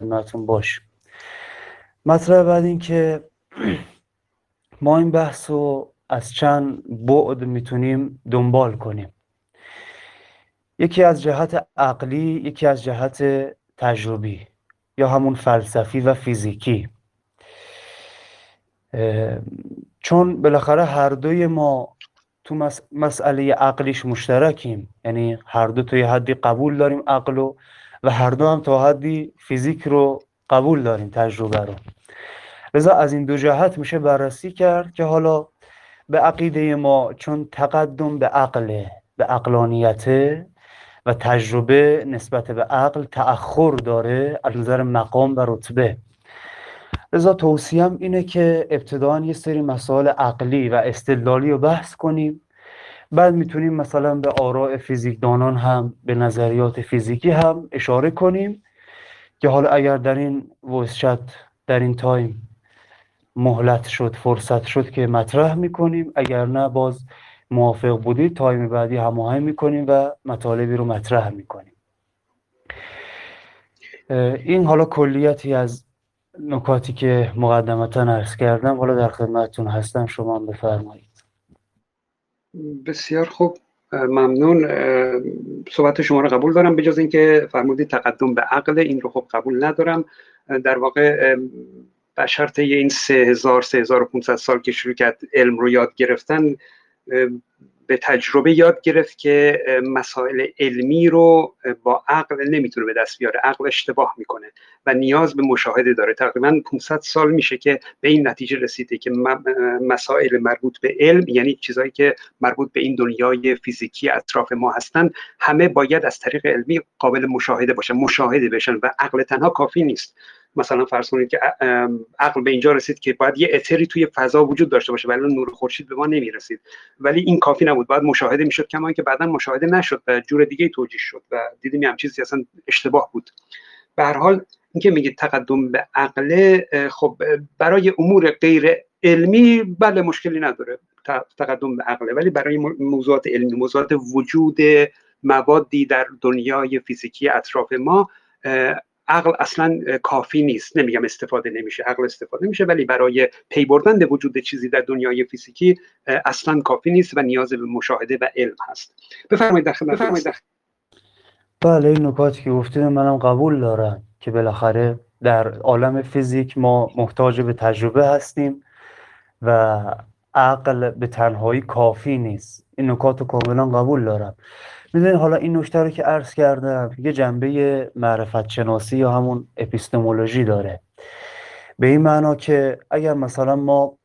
خدمتتون باش مطلب بعد این که ما این بحث رو از چند بعد می‌تونیم دنبال کنیم. یکی از جهت عقلی یکی از جهت تجربی یا همون فلسفی و فیزیکی. چون بالاخره هر دوی ما تو مسئله عقلیش مشترکیم. یعنی هر دو توی حدی قبول داریم عقل و و هر دو هم تا حدی فیزیک رو قبول داریم تجربه رو. لذا از این دو جهت میشه بررسی کرد که حالا به عقیده ما چون تقدم به عقل به عقلانیته و تجربه نسبت به عقل تأخر داره از نظر مقام و رتبه. لذا توصیم اینه که ابتداعا یه سری مسائل عقلی و استدلالی رو بحث کنیم. بعد می‌تونیم مثلا به آراء فیزیکدانان هم به نظریات فیزیکی هم اشاره کنیم که حالا اگر در این voice در این time مهلت شد فرصت شد که مطرح می‌کنیم. اگر نه باز موافق بودید time بعدی هماهنگ می‌کنیم و مطالبی رو مطرح می‌کنیم. این حالا کلیتی از نکاتی که مقدمتا عرض کردم حالا در خدمتتون هستم. شما بفرمایید. بسیار خوب. ممنون. صحبت شما رو قبول دارم بجز اینکه فرمودید تقدم به عقل این رو خب قبول ندارم. در واقع بشر طی این 3000 3500 سال که شروع کرد علم رو یاد گرفتن به تجربه یاد گرفت که مسائل علمی رو با عقل نمی‌تونه به دست بیاره. عقل اشتباه می‌کنه و نیاز به مشاهده داره. تقریبا 500 سال میشه که به این نتیجه رسیده که مسائل مربوط به علم یعنی چیزهایی که مربوط به این دنیای فیزیکی اطراف ما هستن همه باید از طریق علمی قابل مشاهده باشن مشاهده بشن و عقل تنها کافی نیست. مثلا فرض کنید که عقل به اینجا رسید که باید یه اتری توی فضا وجود داشته باشه ولی نور خورشید به ما نمی‌رسید. ولی این کافی نبود. باید مشاهده می‌شد کما که بعدا مشاهده نشد و جور دیگه توجیه شد و دیدیم هم چیزی اصلا اشتباه بود. به هر حال اینکه میگه تقدم به عقل خب برای امور غیر علمی بله مشکلی نداره تقدم به عقله ولی برای موضوعات علمی موضوعات وجود موادی در دنیای فیزیکی اطراف ما عقل اصلا کافی نیست. نمیگم استفاده نمیشه عقل استفاده میشه ولی برای پی بردن به وجود چیزی در دنیای فیزیکی اصلا کافی نیست و نیاز به مشاهده و علم هست. بفرمایید داخل بفرمایید. بله این نکاتی که گفتید منم قبول دارم که بالاخره در عالم فیزیک ما محتاج به تجربه هستیم و عقل به تنهایی کافی نیست. این نکات رو کاملا قبول دارم. می‌دونید حالا این نکته رو که عرض کردم یه جنبه معرفت شناسی یا همون اپیستمولوژی داره. به این معنا که اگر مثلا ما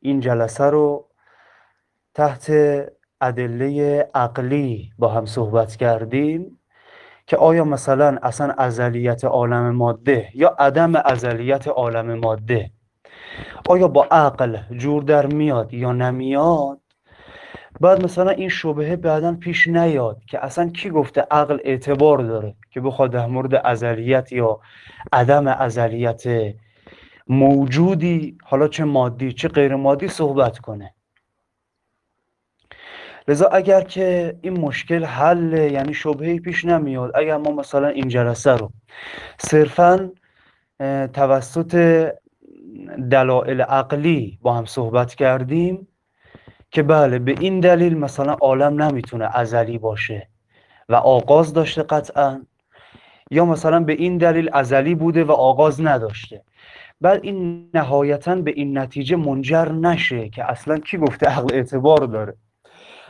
این جلسه رو تحت ادله عقلی با هم صحبت کردیم که آیا مثلا اصلا ازلیت عالم ماده یا عدم ازلیت عالم ماده آیا با عقل جور در میاد یا نمیاد بعد مثلا این شبهه بعدا پیش نیاد که اصلا کی گفته عقل اعتبار داره که بخواد در مورد ازلیت یا عدم ازلیت موجودی حالا چه مادی چه غیر مادی صحبت کنه. لذا اگر که این مشکل حل یعنی شبهی پیش نمیاد اگر ما مثلا این جلسه رو صرفا توسط دلایل عقلی با هم صحبت کردیم که بله به این دلیل مثلا عالم نمی‌تونه ازلی باشه و آغاز داشته قطعا یا مثلا به این دلیل ازلی بوده و آغاز نداشته. بعد این نهایتا به این نتیجه منجر نشه که اصلا کی گفته عقل اعتبار داره.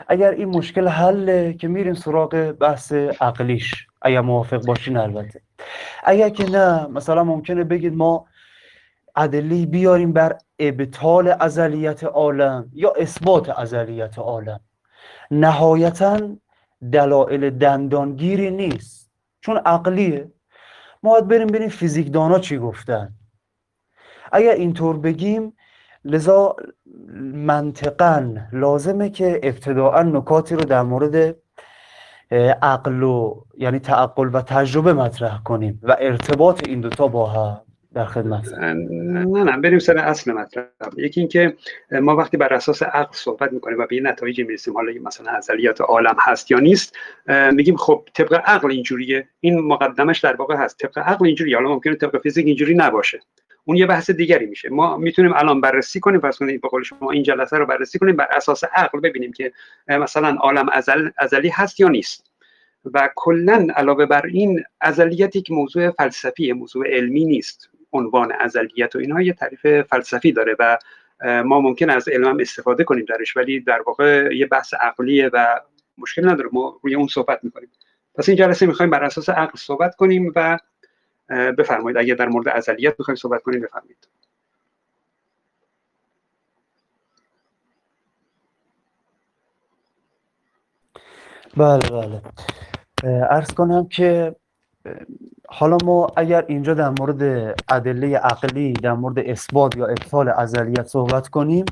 اگر این مشکل حله که میریم سراغ بحث عقلیش اگر موافق باشین البته. اگر که نه مثلا ممکنه بگید ما ادله بیاریم بر ابطال ازلیت عالم یا اثبات ازلیت عالم. نهایتا دلایل دندانگیری نیست. چون عقلیه. ما باید بریم ببینیم فیزیکدانا چی گفتن. اگر اینطور بگیم لذا منطقا لازمه که ابتداعا نکاتی رو در مورد عقل و یعنی تعقل و تجربه مطرح کنیم و ارتباط این دوتا با هم. در خدمت. نه نه بریم سر اصل مطلب. یکی اینکه ما وقتی بر اساس عقل صحبت می‌کنیم و به این نتایج می‌رسیم حالا مثلا ازلیات عالم هست یا نیست میگیم خب طبق عقل اینجوریه. این مقدمش در واقع هست. طبق عقل اینجوریه. حالا ممکنه طبق فیزیک اینجوری نباشه. اون یه بحث دیگری میشه. ما می‌تونیم الان بررسی کنیم. پس کنیم به قول شما این جلسه رو بررسی کنیم. بر اساس عقل ببینیم که مثلا عالم ازل ازلی هست یا نیست. و کلا علاوه بر این ازلیت یک موضوع فلسفی موضوع علمی نیست. عنوان ازلیت و اینها یه تعریف فلسفی داره و ما ممکن از علم استفاده کنیم درش ولی در واقع یه بحث عقلیه و مشکل نداره. ما روی اون صحبت می‌کنیم. پس این جلسه می‌خوایم بر اساس عقل صحبت کنیم و بفرمایید. اگر در مورد ازلیت می‌خوایم صحبت کنیم بفرمایید. بله بله. ارز کنم که حالا ما اگر اینجا در مورد ادله عقلی در مورد اثبات یا ابطال ازلیت صحبت کنیم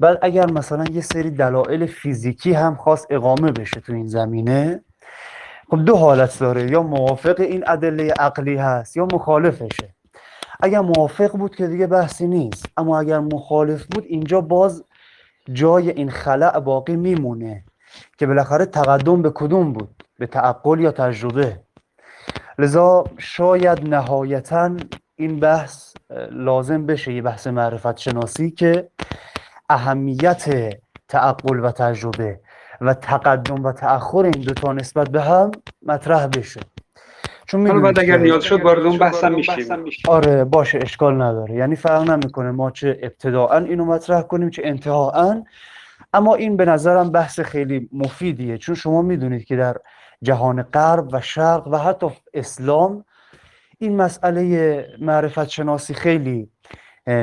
بعد اگر مثلا یه سری دلایل فیزیکی هم خواست اقامه بشه تو این زمینه خب دو حالت داره یا موافق این ادله عقلی هست یا مخالفشه. اگر موافق بود که دیگه بحثی نیست اما اگر مخالف بود اینجا باز جای این خلع باقی میمونه که بالاخره تقدم به کدوم بود؟ به تعقل یا تجربه؟ لذا شاید نهایتا این بحث لازم بشه یه بحث معرفت شناسی که اهمیت تعقل و تجربه و تقدم و تأخر این دوتا نسبت به هم مطرح بشه. چون حالا بعد اگر نیاز شد وارد اون بحث میشیم. آره باشه اشکال نداره. یعنی فرق نمی‌کنه ما چه ابتداعا اینو مطرح کنیم چه انتهاعا. اما این به نظرم بحث خیلی مفیدیه. چون شما می‌دونید که در جهان غرب و شرق و حتی اسلام. این مسئله معرفت شناسی خیلی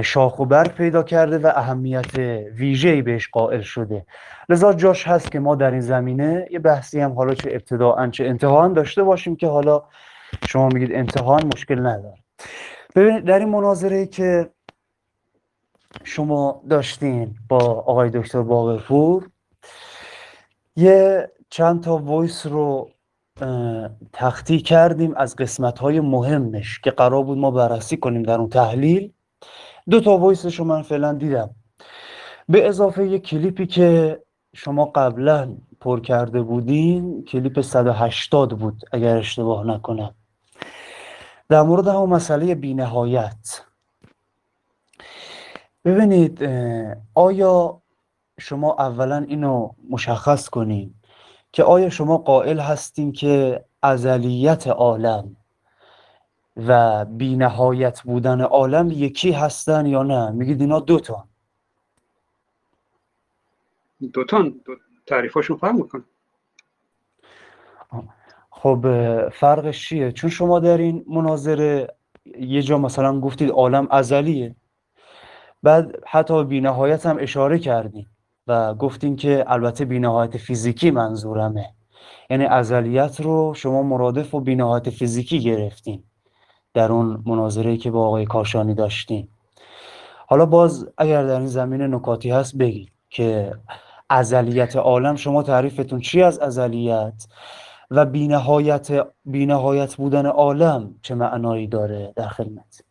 شاخ و بر پیدا کرده و اهمیت ویژه‌ای بهش قائل شده. لذا جاش هست که ما در این زمینه یه بحثی هم حالا چه ابتداعا چه انتهان داشته باشیم که حالا شما میگید انتهان مشکل نداره. ببینید در این مناظره که شما داشتین با آقای دکتر باقرپور یه چند تا voice رو تقطیع کردیم از قسمت های مهمش که قرار بود ما بررسی کنیم در اون تحلیل. دو تا voice ش رو من فعلا دیدم. به اضافه یه کلیپی که شما قبلا پر کرده بودین کلیپ 180 بود اگر اشتباه نکنم. در مورد همون مسئله بینهایت. ببینید آیا شما اولا اینو مشخص کنید که آیا شما قائل هستین که ازلیت عالم و بینهایت بودن عالم یکی هستن یا نه؟ میگید اینا دوتان دوتان دو تعریفاشون فرق میکن خب فرقش چیه؟ چون شما در این مناظره یه جا مثلا گفتید عالم ازلیه بعد حتی بینهایت هم اشاره کردیم و گفتیم که البته بینهایت فیزیکی منظورمه. یعنی ازلیت رو شما مرادف و بینهایت فیزیکی گرفتین در اون مناظره که با آقای کاشانی داشتیم حالا باز اگر در این زمینه نکاتی هست بگید که ازلیت عالم شما تعریفتون چی از ازلیت؟ و بینهایت بینهایت بودن عالم چه معنایی داره در خدمت؟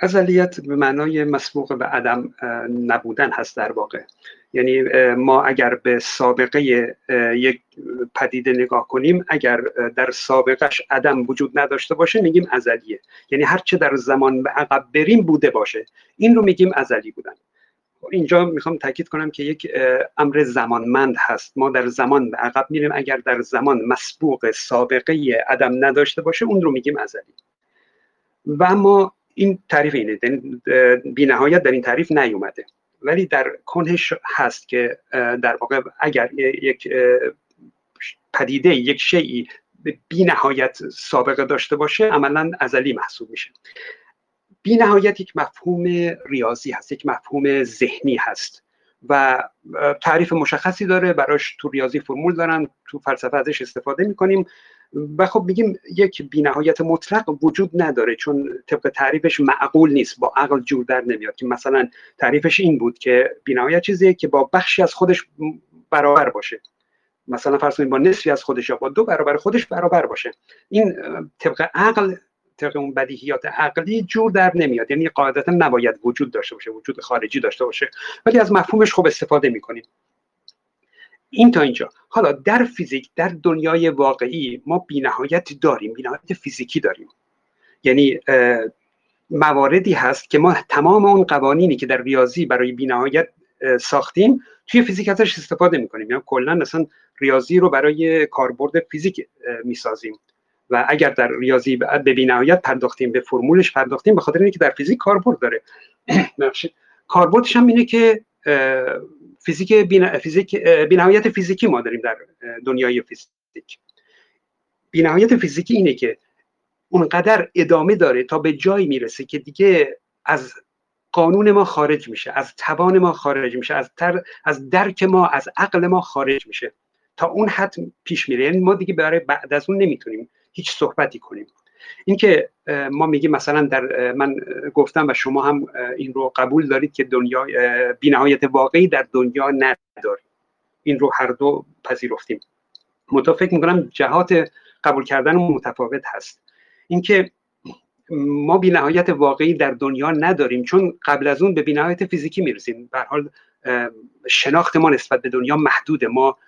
ازلیت به معنای مسبوق به عدم نبودن هست در واقع. یعنی ما اگر به سابقه یک پدیده نگاه کنیم اگر در سابقش عدم وجود نداشته باشه میگیم ازلیه. یعنی هرچه در زمان به عقب بریم بوده باشه. این رو میگیم ازلی بودن. اینجا می‌خوام تاکید کنم که یک امر زمانمند هست. ما در زمان به عقب میریم. اگر در زمان مسبوق سابقه عدم نداشته باشه اون رو میگیم ازلی. و ما این تعریف اینه بی نهایت در این تعریف نیومده. ولی در کنهش هست که در واقع اگر یک پدیده یک شیعی بی نهایت سابقه داشته باشه عملا ازلی محسوب میشه. بی نهایت یک مفهوم ریاضی هست یک مفهوم ذهنی هست و تعریف مشخصی داره. براش تو ریاضی فرمول دارن تو فلسفه ازش استفاده می‌کنیم. و خب میگیم یک بینهایت مطلق وجود نداره چون طبق تعریفش معقول نیست با عقل جور در نمیاد که مثلا تعریفش این بود که بینهایت چیزیه که با بخشی از خودش برابر باشه. مثلا فرض کنید با نصفی از خودش یا با دو برابر خودش برابر باشه. این طبق عقل طبق اون بدیهیات عقلی جور در نمیاد. یعنی قاعدتا نباید وجود داشته باشه وجود خارجی داشته باشه. ولی از مفهومش خوب استفاده می‌کنیم. این تا اینجا. حالا در فیزیک در دنیای واقعی ما بینهایت داریم بینهایت فیزیکی داریم. یعنی مواردی هست که ما تمام اون قوانینی که در ریاضی برای بینهایت ساختیم توی فیزیک ازش استفاده می‌کنیم. یعنی کلا مثلا ریاضی رو برای کاربرد فیزیک می‌سازیم. و اگر در ریاضی به بینهایت پرداختیم به فرمولش پرداختیم به خاطر اینکه در فیزیک کاربرد داره. کاربردش هم اینه که فیزیک بین... فیزیک بینهایت فیزیکی ما داریم در دنیای فیزیک. بینهایت فیزیکی اینه که اونقدر ادامه داره تا به جایی می‌رسه که دیگه از قانون ما خارج میشه از توان ما خارج میشه از تر از درک ما از عقل ما خارج میشه. تا اون حد پیش میره. یعنی ما دیگه برای بعد از اون نمی‌تونیم هیچ صحبتی کنیم. اینکه ما میگیم مثلا در من گفتم و شما هم این رو قبول دارید که دنیا بینهایت واقعی در دنیا نداره این رو هر دو پذیرفتیم. متا فکر می‌کنم جهات قبول کردن متفاوت هست. اینکه ما بینهایت واقعی در دنیا نداریم چون قبل از اون به بینهایت فیزیکی می‌رسیم. به حال شناخت ما نسبت به دنیا محدوده. ما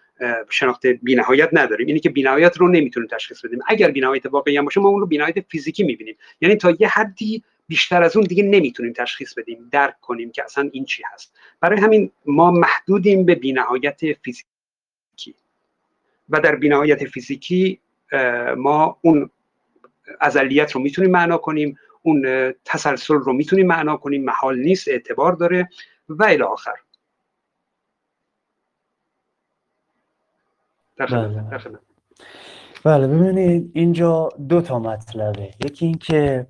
شناخت بینهایت نداریم. اینی که بینهایت رو نمی‌تونیم تشخیص بدیم. اگر بینهایت واقعی هم باشه ما اون رو بینهایت فیزیکی می‌بینیم. یعنی تا یه حدی بیشتر از اون دیگه نمی‌تونیم تشخیص بدیم درک کنیم که اصلا این چی هست. برای همین ما محدودیم به بینهایت فیزیکی. و در بینهایت فیزیکی ما اون ازلیت رو می‌تونیم معنا کنیم اون تسلسل رو می‌تونیم معنا کنیم محال نیست اعتبار داره و الی آخر. بله. بله. ببینید اینجا دو تا مطلبه. یکی اینکه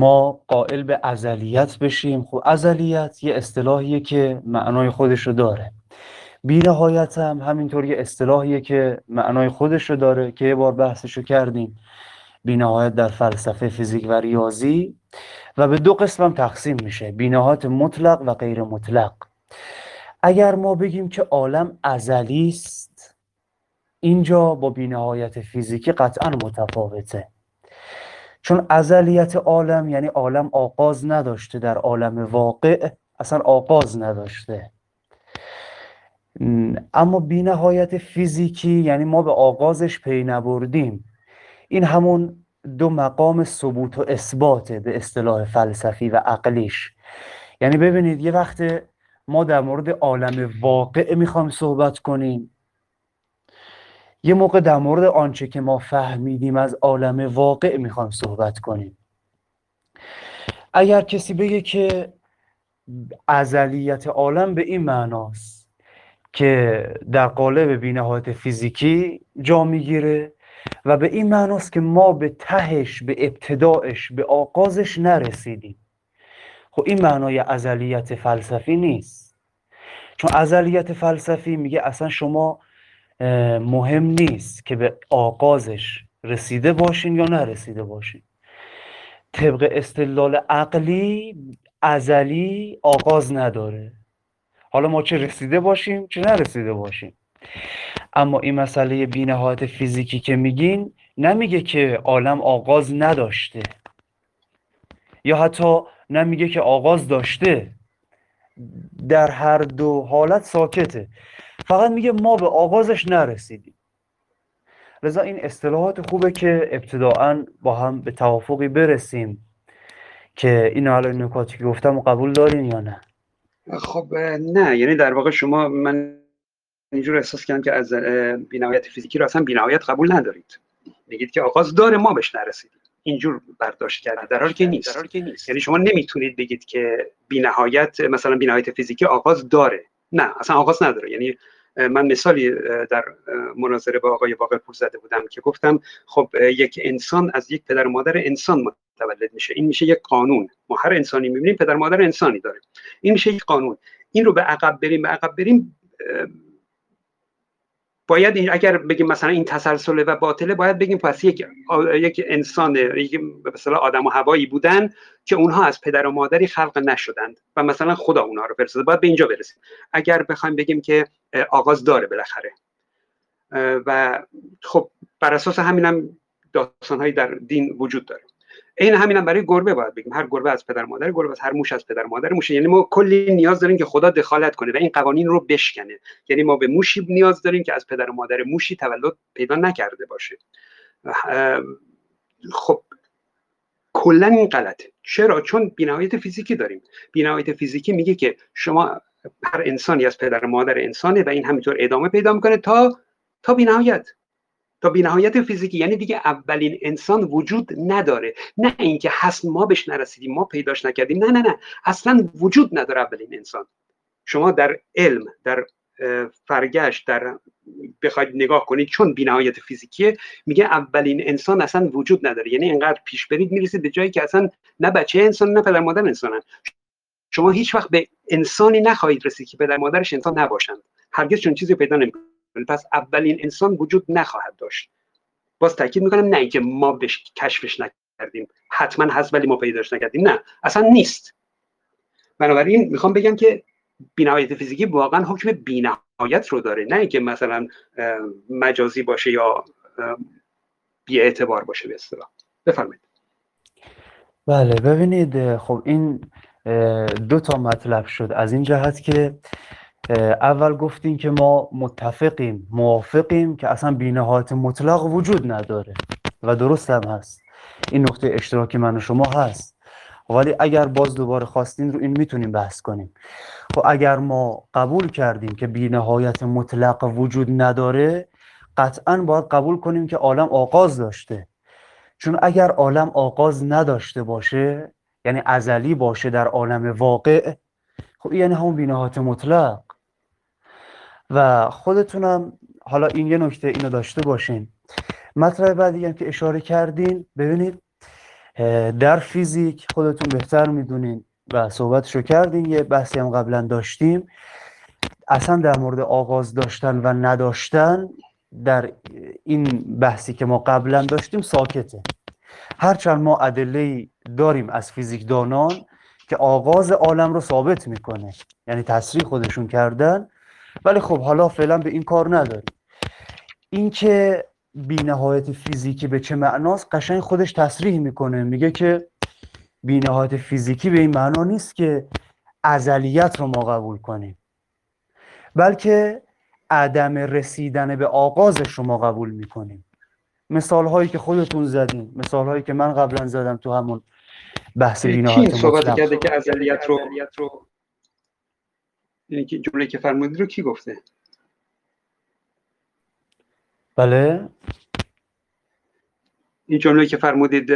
ما قائل به ازلیت بشیم. خب ازلیت یه اصطلاحیه که معنای خودش رو داره. بینهایت هم همینطور یه اصطلاحیه که معنای خودش رو داره که یه بار بحثش رو کردیم. بینهایت در فلسفه فیزیک و ریاضی و به دو قسم تقسیم میشه. بینهایت مطلق و غیر مطلق. اگر ما بگیم که عالم ازلی است اینجا با بینهایت فیزیکی قطعا متفاوته. چون ازلیت عالم یعنی عالم آغاز نداشته در عالم واقع اصلا آغاز نداشته. اما بینهایت فیزیکی یعنی ما به آغازش پی نبردیم. این همون دو مقام ثبوت و اثباته به اصطلاح فلسفی و عقلیش. یعنی ببینید یه وقت ما در مورد عالم واقع می‌خوایم صحبت کنیم. یه موقع در مورد آنچه که ما فهمیدیم از عالم واقع می‌خوایم صحبت کنیم. اگر کسی بگه که ازلیت عالم به این معناست که در قالب بینهایت فیزیکی جا می‌گیره و به این معناست که ما به تهش به ابتداعش به آغازش نرسیدیم. خب این معنای ازلیت فلسفی نیست. چون ازلیت فلسفی میگه اصلا شما مهم نیست که به آغازش رسیده باشین یا نرسیده باشین. طبق استدلال عقلی ازلی آغاز نداره. حالا ما چه رسیده باشیم چه نرسیده باشیم. اما این مسئله بینهایت فیزیکی که میگین نمیگه که عالم آغاز نداشته. یا حتی نمیگه که آغاز داشته. در هر دو حالت ساکته. فقط میگه ما به آغازش نرسیدیم. لذا این اصطلاحات خوبه که ابتداعا با هم به توافقی برسیم که این حالا نکاتی که گفتم قبول دارین یا نه؟ خب نه. یعنی در واقع شما من اینجور احساس کردم که از بینهایت فیزیکی رو اصلا بینهایت قبول ندارید. میگید که آغاز داره ما بهش نرسیدیم. اینجور برداشت کرده در حالی که نیست. در که نیست. یعنی شما نمی‌تونید بگید که بینهایت مثلا بینهایت فیزیکی آغاز داره. نه اصلا آغاز نداره. یعنی من مثالی در مناظره با آقای پور زده بودم که گفتم خب یک انسان از یک پدر و مادر انسان متولد میشه. این میشه یک قانون. ما هر انسانی می‌بینیم پدر مادر انسانی داره. این میشه یک قانون. این رو به عقب بریم به عقب بریم باید اگر بگیم مثلا این تسلسله و باطله باید بگیم پس یک یک انسان یک مثلا آدم و هوایی بودن که اونها از پدر و مادری خلق نشدند و مثلا خدا اونها رو فرستاده. باید به اینجا برسیم. اگر بخوایم بگیم که آغاز داره بالاخره. و خب بر اساس همینم داستان هایی در دین وجود داره. این همین هم برای گربه باید بگیم. هر گربه از پدر مادر گربه از هر موش از پدر مادر موشه. یعنی ما کلی نیاز داریم که خدا دخالت کنه و این قوانین رو بشکنه. یعنی ما به موشی نیاز داریم که از پدر مادر موشی تولد پیدا نکرده باشه. خب کلا این غلطه. چرا؟ چون بینهایت فیزیکی داریم. بینهایت فیزیکی میگه که شما هر انسانی از پدر مادر انسانه و این همینطور ادامه پیدا می‌کنه تا تا بینهایت. تا بینهایت فیزیکی. یعنی دیگه اولین انسان وجود نداره. نه اینکه هست ما بهش نرسیدیم ما پیداش نکردیم. نه نه نه. اصلا وجود نداره اولین انسان. شما در علم در فرگشت در بخواید نگاه کنید چون بینهایت فیزیکیه میگه اولین انسان اصلا وجود نداره. یعنی اینقدر پیش برید می‌رسید به جایی که اصلا نه بچه انسان نه پدر مادر انسانن شما هیچ وقت به انسانی نخواهید رسید که پدر مادرش انسان نباشند. هرگز چون چیزی پیدا نمی‌کنید پس اولین انسان وجود نخواهد داشت. باز تاکید می‌کنم نه اینکه ما بهش کشفش نکردیم حتما هست ولی ما پیداش نکردیم. نه اصلا نیست. بنابراین می‌خوام بگم که بینهایت فیزیکی واقعا حکم بینهایت رو داره. نه اینکه مثلا مجازی باشه یا بی اعتبار باشه به اصطلاح. بفرمایید. بله ببینید خب این دو تا مطلب شد. از این جهت که اول گفتیم که ما متفقیم موافقیم که اصلا بینهایت مطلق وجود نداره و درست هم هست. این نقطه اشتراکی من و شما هست. ولی اگر باز دوباره خواستین رو این می‌تونیم بحث کنیم. خب اگر ما قبول کردیم که بینهایت مطلق وجود نداره قطعا باید قبول کنیم که عالم آغاز داشته. چون اگر عالم آغاز نداشته باشه یعنی ازلی باشه در عالم واقع خب یعنی همون بینهایت مطلق. و خودتونم حالا این یه نکته اینو داشته باشین. مطلب بعدی هم که اشاره کردین ببینید در فیزیک خودتون بهتر می‌دونین و صحبتشو کردین یه بحثی هم قبلا داشتیم. اصلا در مورد آغاز داشتن و نداشتن در این بحثی که ما قبلا داشتیم ساکته. هرچند ما ادله داریم از فیزیک دانان که آغاز عالم رو ثابت می‌کنه یعنی تصریح خودشون کردن ولی خب حالا فعلا به این کار نداریم. اینکه بینهایت فیزیکی به چه معناست قشنگ خودش تصریح می‌کنه. میگه که بینهایت فیزیکی به این معنا نیست که ازلیت رو ما قبول کنیم بلکه عدم رسیدن به آغازش رو ما قبول می‌کنیم. مثال هایی که خودتون زدین مثال هایی که من قبلا زدم تو همون بحث بینهایت صحبت کرده که ازلیت رو یعنی که جمله که فرمودید رو کی گفته؟ بله. این جمله که فرمودید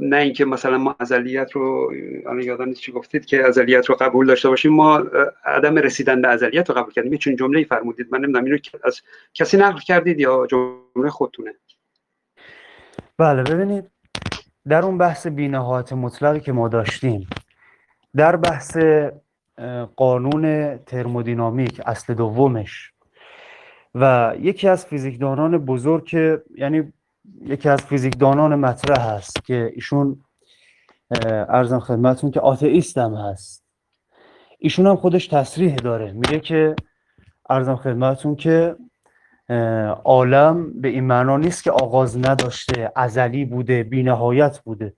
نه اینکه مثلا ما ازلیت رو الان یادم نیست چی گفتید که ازلیت رو قبول داشته باشیم ما عدم رسیدن به ازلیت رو قبول کردیم. چون جمله فرمودید. من نمی‌دونم اینو از کسی نقل کردید یا جمله خودتونه؟ بله ببینید. در اون بحث بینهایت مطلقی که ما داشتیم در بحث قانون ترمودینامیک اصل دومش. و یکی از فیزیکدانان بزرگ که یعنی یکی از فیزیکدانان مطرح هست که ایشون ارزم خدمتون که آتئیست هم هست. ایشون هم خودش تصریح داره. میگه که ارزم خدمتون که عالم به این معنا نیست که آغاز نداشته ازلی بوده بینهایت بوده.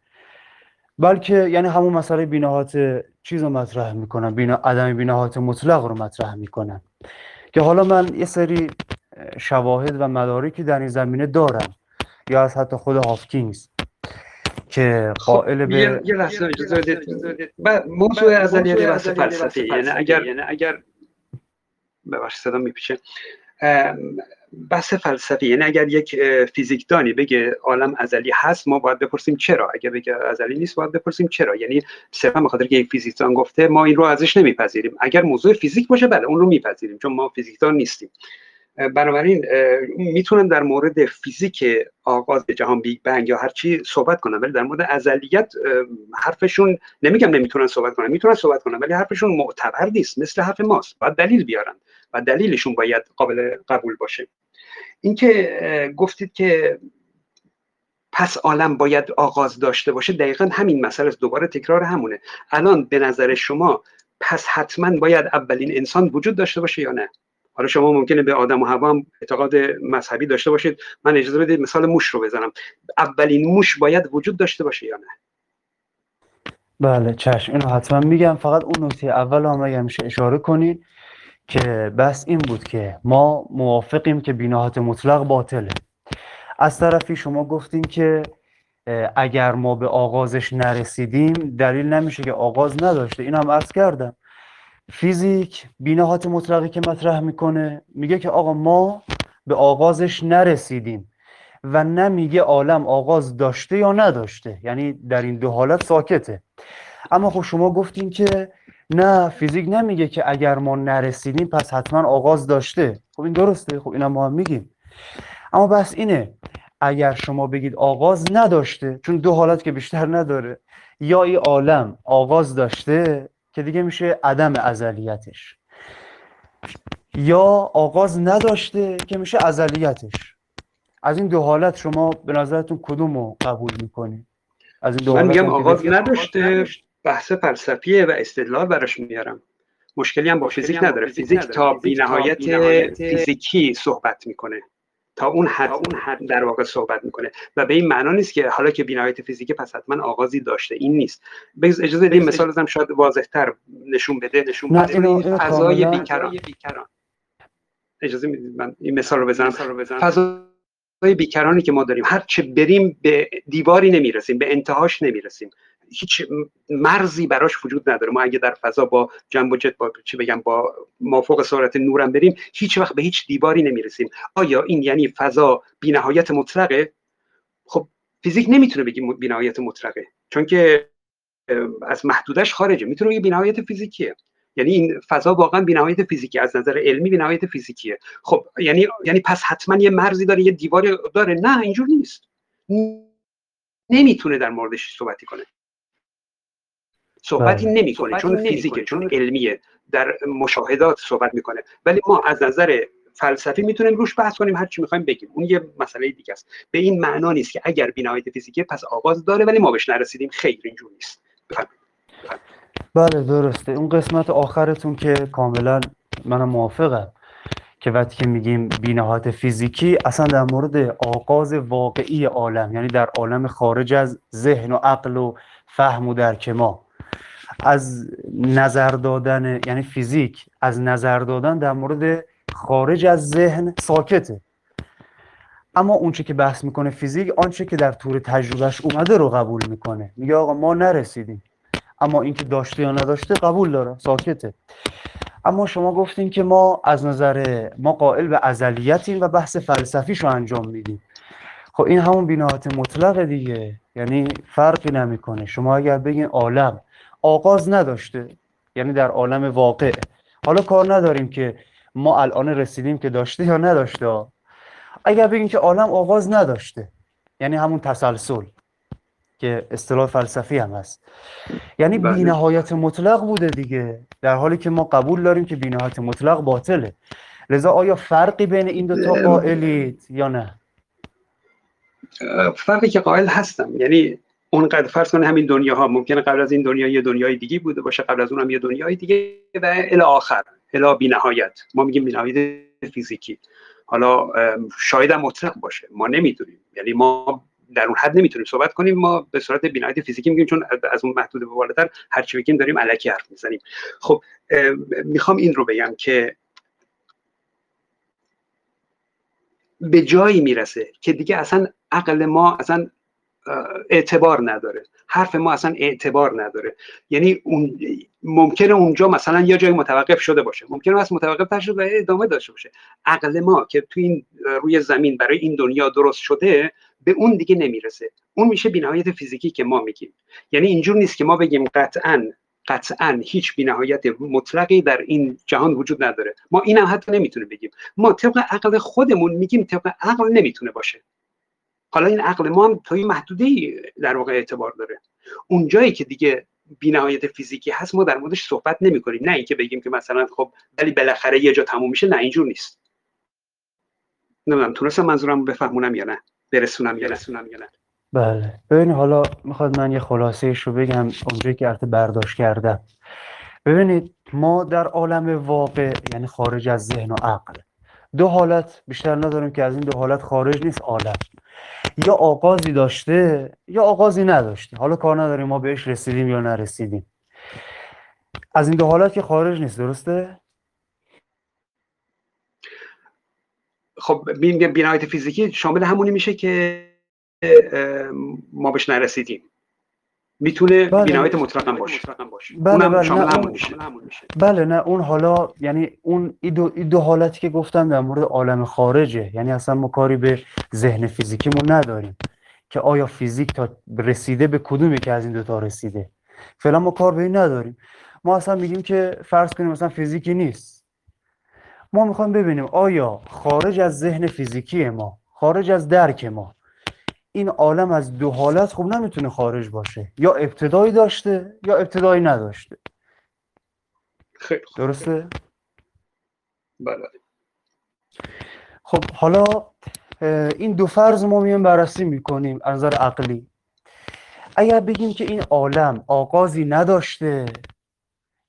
بلکه یعنی همون مسئله بینهایت چیز رو مطرح می‌کنن بینا عدم بینهایت مطلق رو مطرح می‌کنن. که حالا من یه سری شواهد و مدارکی در این زمینه دارم یا از حتی خود هافکینگز که خب، قائل به یه لحظه اجازه بدید. موضوع ازلیت بحث فلسفی یعنی اگر یعنی اگر ببخشید صدا میپیشه بحث فلسفی. یعنی اگر یک فیزیکدانی بگه عالم ازلی هست ما باید بپرسیم چرا. اگر بگه ازلی نیست باید بپرسیم چرا. یعنی صرفا به خاطر که یک فیزیکدان گفته ما این رو ازش نمیپذیریم. اگر موضوع فیزیک باشه بله اون رو میپذیریم چون ما فیزیکدان نیستیم. بنابراین می‌تونن در مورد فیزیک آغاز جهان Big Bang یا هر چی صحبت کنن ولی در مورد ازلیت حرفشون نمیگم نمی‌تونن صحبت کنن می‌تونن صحبت کنن ولی حرفشون معتبر نیست مثل حرف ماست. باید دلیل بیارن. و دلیلشون باید قابل قبول باشه. اینکه گفتید که پس عالم باید آغاز داشته باشه دقیقا همین مسئله دوباره تکرار همونه. الان به نظر شما پس حتما باید اولین انسان وجود داشته باشه یا نه؟ حالا شما ممکنه به آدم و هوا اعتقاد مذهبی داشته باشید. من اجازه بدید مثال موش رو بزنم. اولین موش باید وجود داشته باشه یا نه؟ بله چشم. اینو حتما میگم. فقط اون نکته اول هم اگر میشه اشاره کنید. که بس این بود که ما موافقیم که بیناهات مطلق باطله. از طرفی شما گفتیم که اگر ما به آغازش نرسیدیم دلیل نمیشه که آغاز نداشته. این هم عرض کردم. فیزیک بیناهات مطلقی که مطرح می‌کنه میگه که آقا ما به آغازش نرسیدیم و نمیگه عالم آغاز داشته یا نداشته. یعنی در این دو حالت ساکته. اما خب شما گفتین که نه فیزیک نمیگه که اگر ما نرسیدیم پس حتما آغاز داشته. خب این درسته خب اینم ما هم میگیم. اما بس اینه اگر شما بگید آغاز نداشته چون دو حالت که بیشتر نداره. یا این عالم آغاز داشته که دیگه میشه عدم ازلیتش. یا آغاز نداشته که میشه ازلیتش. از این دو حالت شما به نظرتون کدوم رو قبول می‌کنید؟ از این دو من میگم آغاز نداشته. بحث فلسفیه و استدلال براش میارم. مشکلی هم با فیزیک نداره. فیزیک تا بینهایت فیزیکی صحبت می‌کنه. تا اون حد اون حد. در واقع صحبت می‌کنه. و به این معنا نیست که حالا که بینهایت فیزیکی پس حتما آغازی داشته. این نیست. اجازه بدید مثال بزنم. شاید واضحتر نشون بده. نشون بده. فضای بیکران. اجازه می‌دید من این مثال رو بزنم. فضای بیکرانی که ما داریم هر چه بریم به دیواری نمی‌رسیم به انتهاش نمی‌رسیم. هیچ مرزی براش وجود نداره. ما اگه در فضا با جنب جت با چی بگم با مافوق سرعت نورم بریم هیچ وقت به هیچ دیواری نمی‌رسیم. آیا این یعنی فضا بینهایت مطلقه؟ خب فیزیک نمی‌تونه بگی بینهایت مطلقه. چون که از محدودش خارجه. می‌تونه بگی بینهایت فیزیکیه. یعنی این فضا واقعا بینهایت فیزیکی از نظر علمی بینهایت فیزیکیه. خب یعنی یعنی پس حتما یه مرزی داره یه دیواری داره. نه اینجور نیست. نمی‌تونه در موردش صحبتی کنه. صحبتی بله. نمی‌کنه چون فیزیکه چون علمیه در مشاهدات صحبت می‌کنه. ولی ما از نظر فلسفی می‌تونیم روش بحث کنیم هر چی می‌خوایم بگیم. اون یه مسئله دیگه است. به این معنا نیست که اگر بینهایت فیزیکی پس آغاز داره ولی ما بهش نرسیدیم. خیر اینجور نیست. بله درسته. اون قسمت آخرتون که کاملا منم موافقم که وقتی که میگیم بینهایت فیزیکی اصلا در مورد آغاز واقعی عالم یعنی در عالم خارج از ذهن و عقل و فهم و درک ما. از نظر دادن یعنی فیزیک از نظر دادن در مورد خارج از ذهن ساکته. اما اونچه که بحث می‌کنه فیزیک آنچه که در طور تجربهش اومده رو قبول می‌کنه. میگه آقا ما نرسیدیم. اما اینکه داشته یا نداشته قبول داره ساکته. اما شما گفتین که ما از نظر ما قائل به ازلیتیم و بحث فلسفیش رو انجام میدیم. خب این همون بیناهات مطلق دیگه. یعنی فرقی نمی‌کنه. شما اگر بگین عالم آغاز نداشته. یعنی در عالم واقع. حالا کار نداریم که ما الان رسیدیم که داشته یا نداشته. اگر بگیم که عالم آغاز نداشته. یعنی همون تسلسل که اصطلاح فلسفی هم هست. یعنی بله. بینهایت مطلق بوده دیگه. در حالی که ما قبول داریم که بینهایت مطلق باطله. لذا آیا فرقی بین این دو تا قائلید یا نه؟ فرقی که قائل هستم. یعنی اونقدر فرض کنه همین دنیا ها ممکنه قبل از این دنیا یه دنیای دیگه بوده باشه قبل از اونم یه دنیای دیگه و الی آخر الی بینهایت. ما میگیم بینهایت فیزیکی. حالا شاید هم مطلق باشه. ما نمی‌دونیم. یعنی ما در اون حد نمی‌تونیم صحبت کنیم. ما به صورت بینهایت فیزیکی میگیم چون از اون محدود به بالاتر هر چی بگیم داریم الکی حرف می‌زنیم. خب می‌خوام این رو بگم که به جایی می‌رسه که دیگه اصلا عقل ما اصلا اعتبار نداره. حرف ما اصلا اعتبار نداره. یعنی اون ممکنه اونجا مثلا یه جای متوقف شده باشه. ممکنه از متوقف شده و ادامه داشته باشه. عقل ما که تو این روی زمین برای این دنیا درست شده به اون دیگه نمی‌رسه. اون میشه بینهایت فیزیکی که ما میگیم. یعنی اینجور نیست که ما بگیم قطعا قطعا هیچ بینهایت مطلقی در این جهان وجود نداره. ما اینم حتی نمی‌تونه بگیم. ما طبق عقل خودمون میگیم طبق عقل نمی‌تونه باشه. حالا این عقل ما هم تا این محدوده در واقع اعتبار داره. اون جایی که دیگه بینهایت فیزیکی هست ما در موردش صحبت نمی کنیم نه اینکه بگیم که مثلا خب ولی بالاخره یه جا تموم میشه نه اینجور نیست. نمی‌دونم تونستم منظورم بفهمونم یا نه؟ برسونم یا رسونم یا نه. بله. ببین حالا می‌خواد من یه خلاصه رو بگم اونجایی که ارت برداشت کردم. ببینید ما در عالم واقع یعنی خارج از ذهن و عقل دو حالت بیشتر نداریم که از این دو حالت خارج نیست عالم. یا آغازی داشته یا آغازی نداشته. حالا کار نداریم ما بهش رسیدیم یا نرسیدیم. از این دو حالت که خارج نیست درسته؟ خب بینایت فیزیکی شامل همونی میشه که ما بهش نرسیدیم. می‌تونه بله. بینایت مطلق هم باشه. بله بله نه اون... بله نه اون حالا یعنی اون ای دو, ای دو حالتی که گفتم در مورد عالم خارجه. یعنی اصلا ما کاری به ذهن فیزیکیمون نداریم که آیا فیزیک تا رسیده به کدومی که از این دوتا رسیده. فعلا ما کار به این نداریم. ما اصلا میگیم که فرض کنیم مثلا فیزیکی نیست. ما می‌خوایم ببینیم آیا خارج از ذهن فیزیکی ما خارج از درک ما این عالم از دو حالت خب نمی‌تونه خارج باشه. یا ابتدایی داشته یا ابتدایی نداشته. خیلی درسته؟ بله. خب حالا این دو فرض ما میان بررسی می‌کنیم از نظر عقلی. اگر بگیم که این عالم آغازی نداشته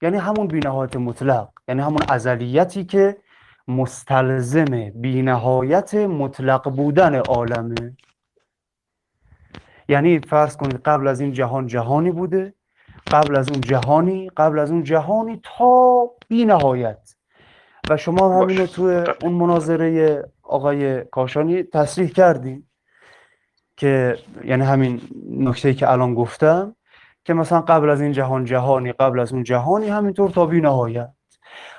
یعنی همون بینهایت مطلق یعنی همون ازلیتی که مستلزم بینهایت مطلق بودن عالمه. یعنی فرض کنید قبل از این جهان جهانی بوده قبل از اون جهانی قبل از اون جهانی تا بی نهایت و شما همین رو توی اون مناظره آقای کاشانی تصریح کردیم که یعنی همین نکته که الان گفتم که مثلا قبل از این جهان جهانی قبل از اون جهانی همینطور تا بی نهایت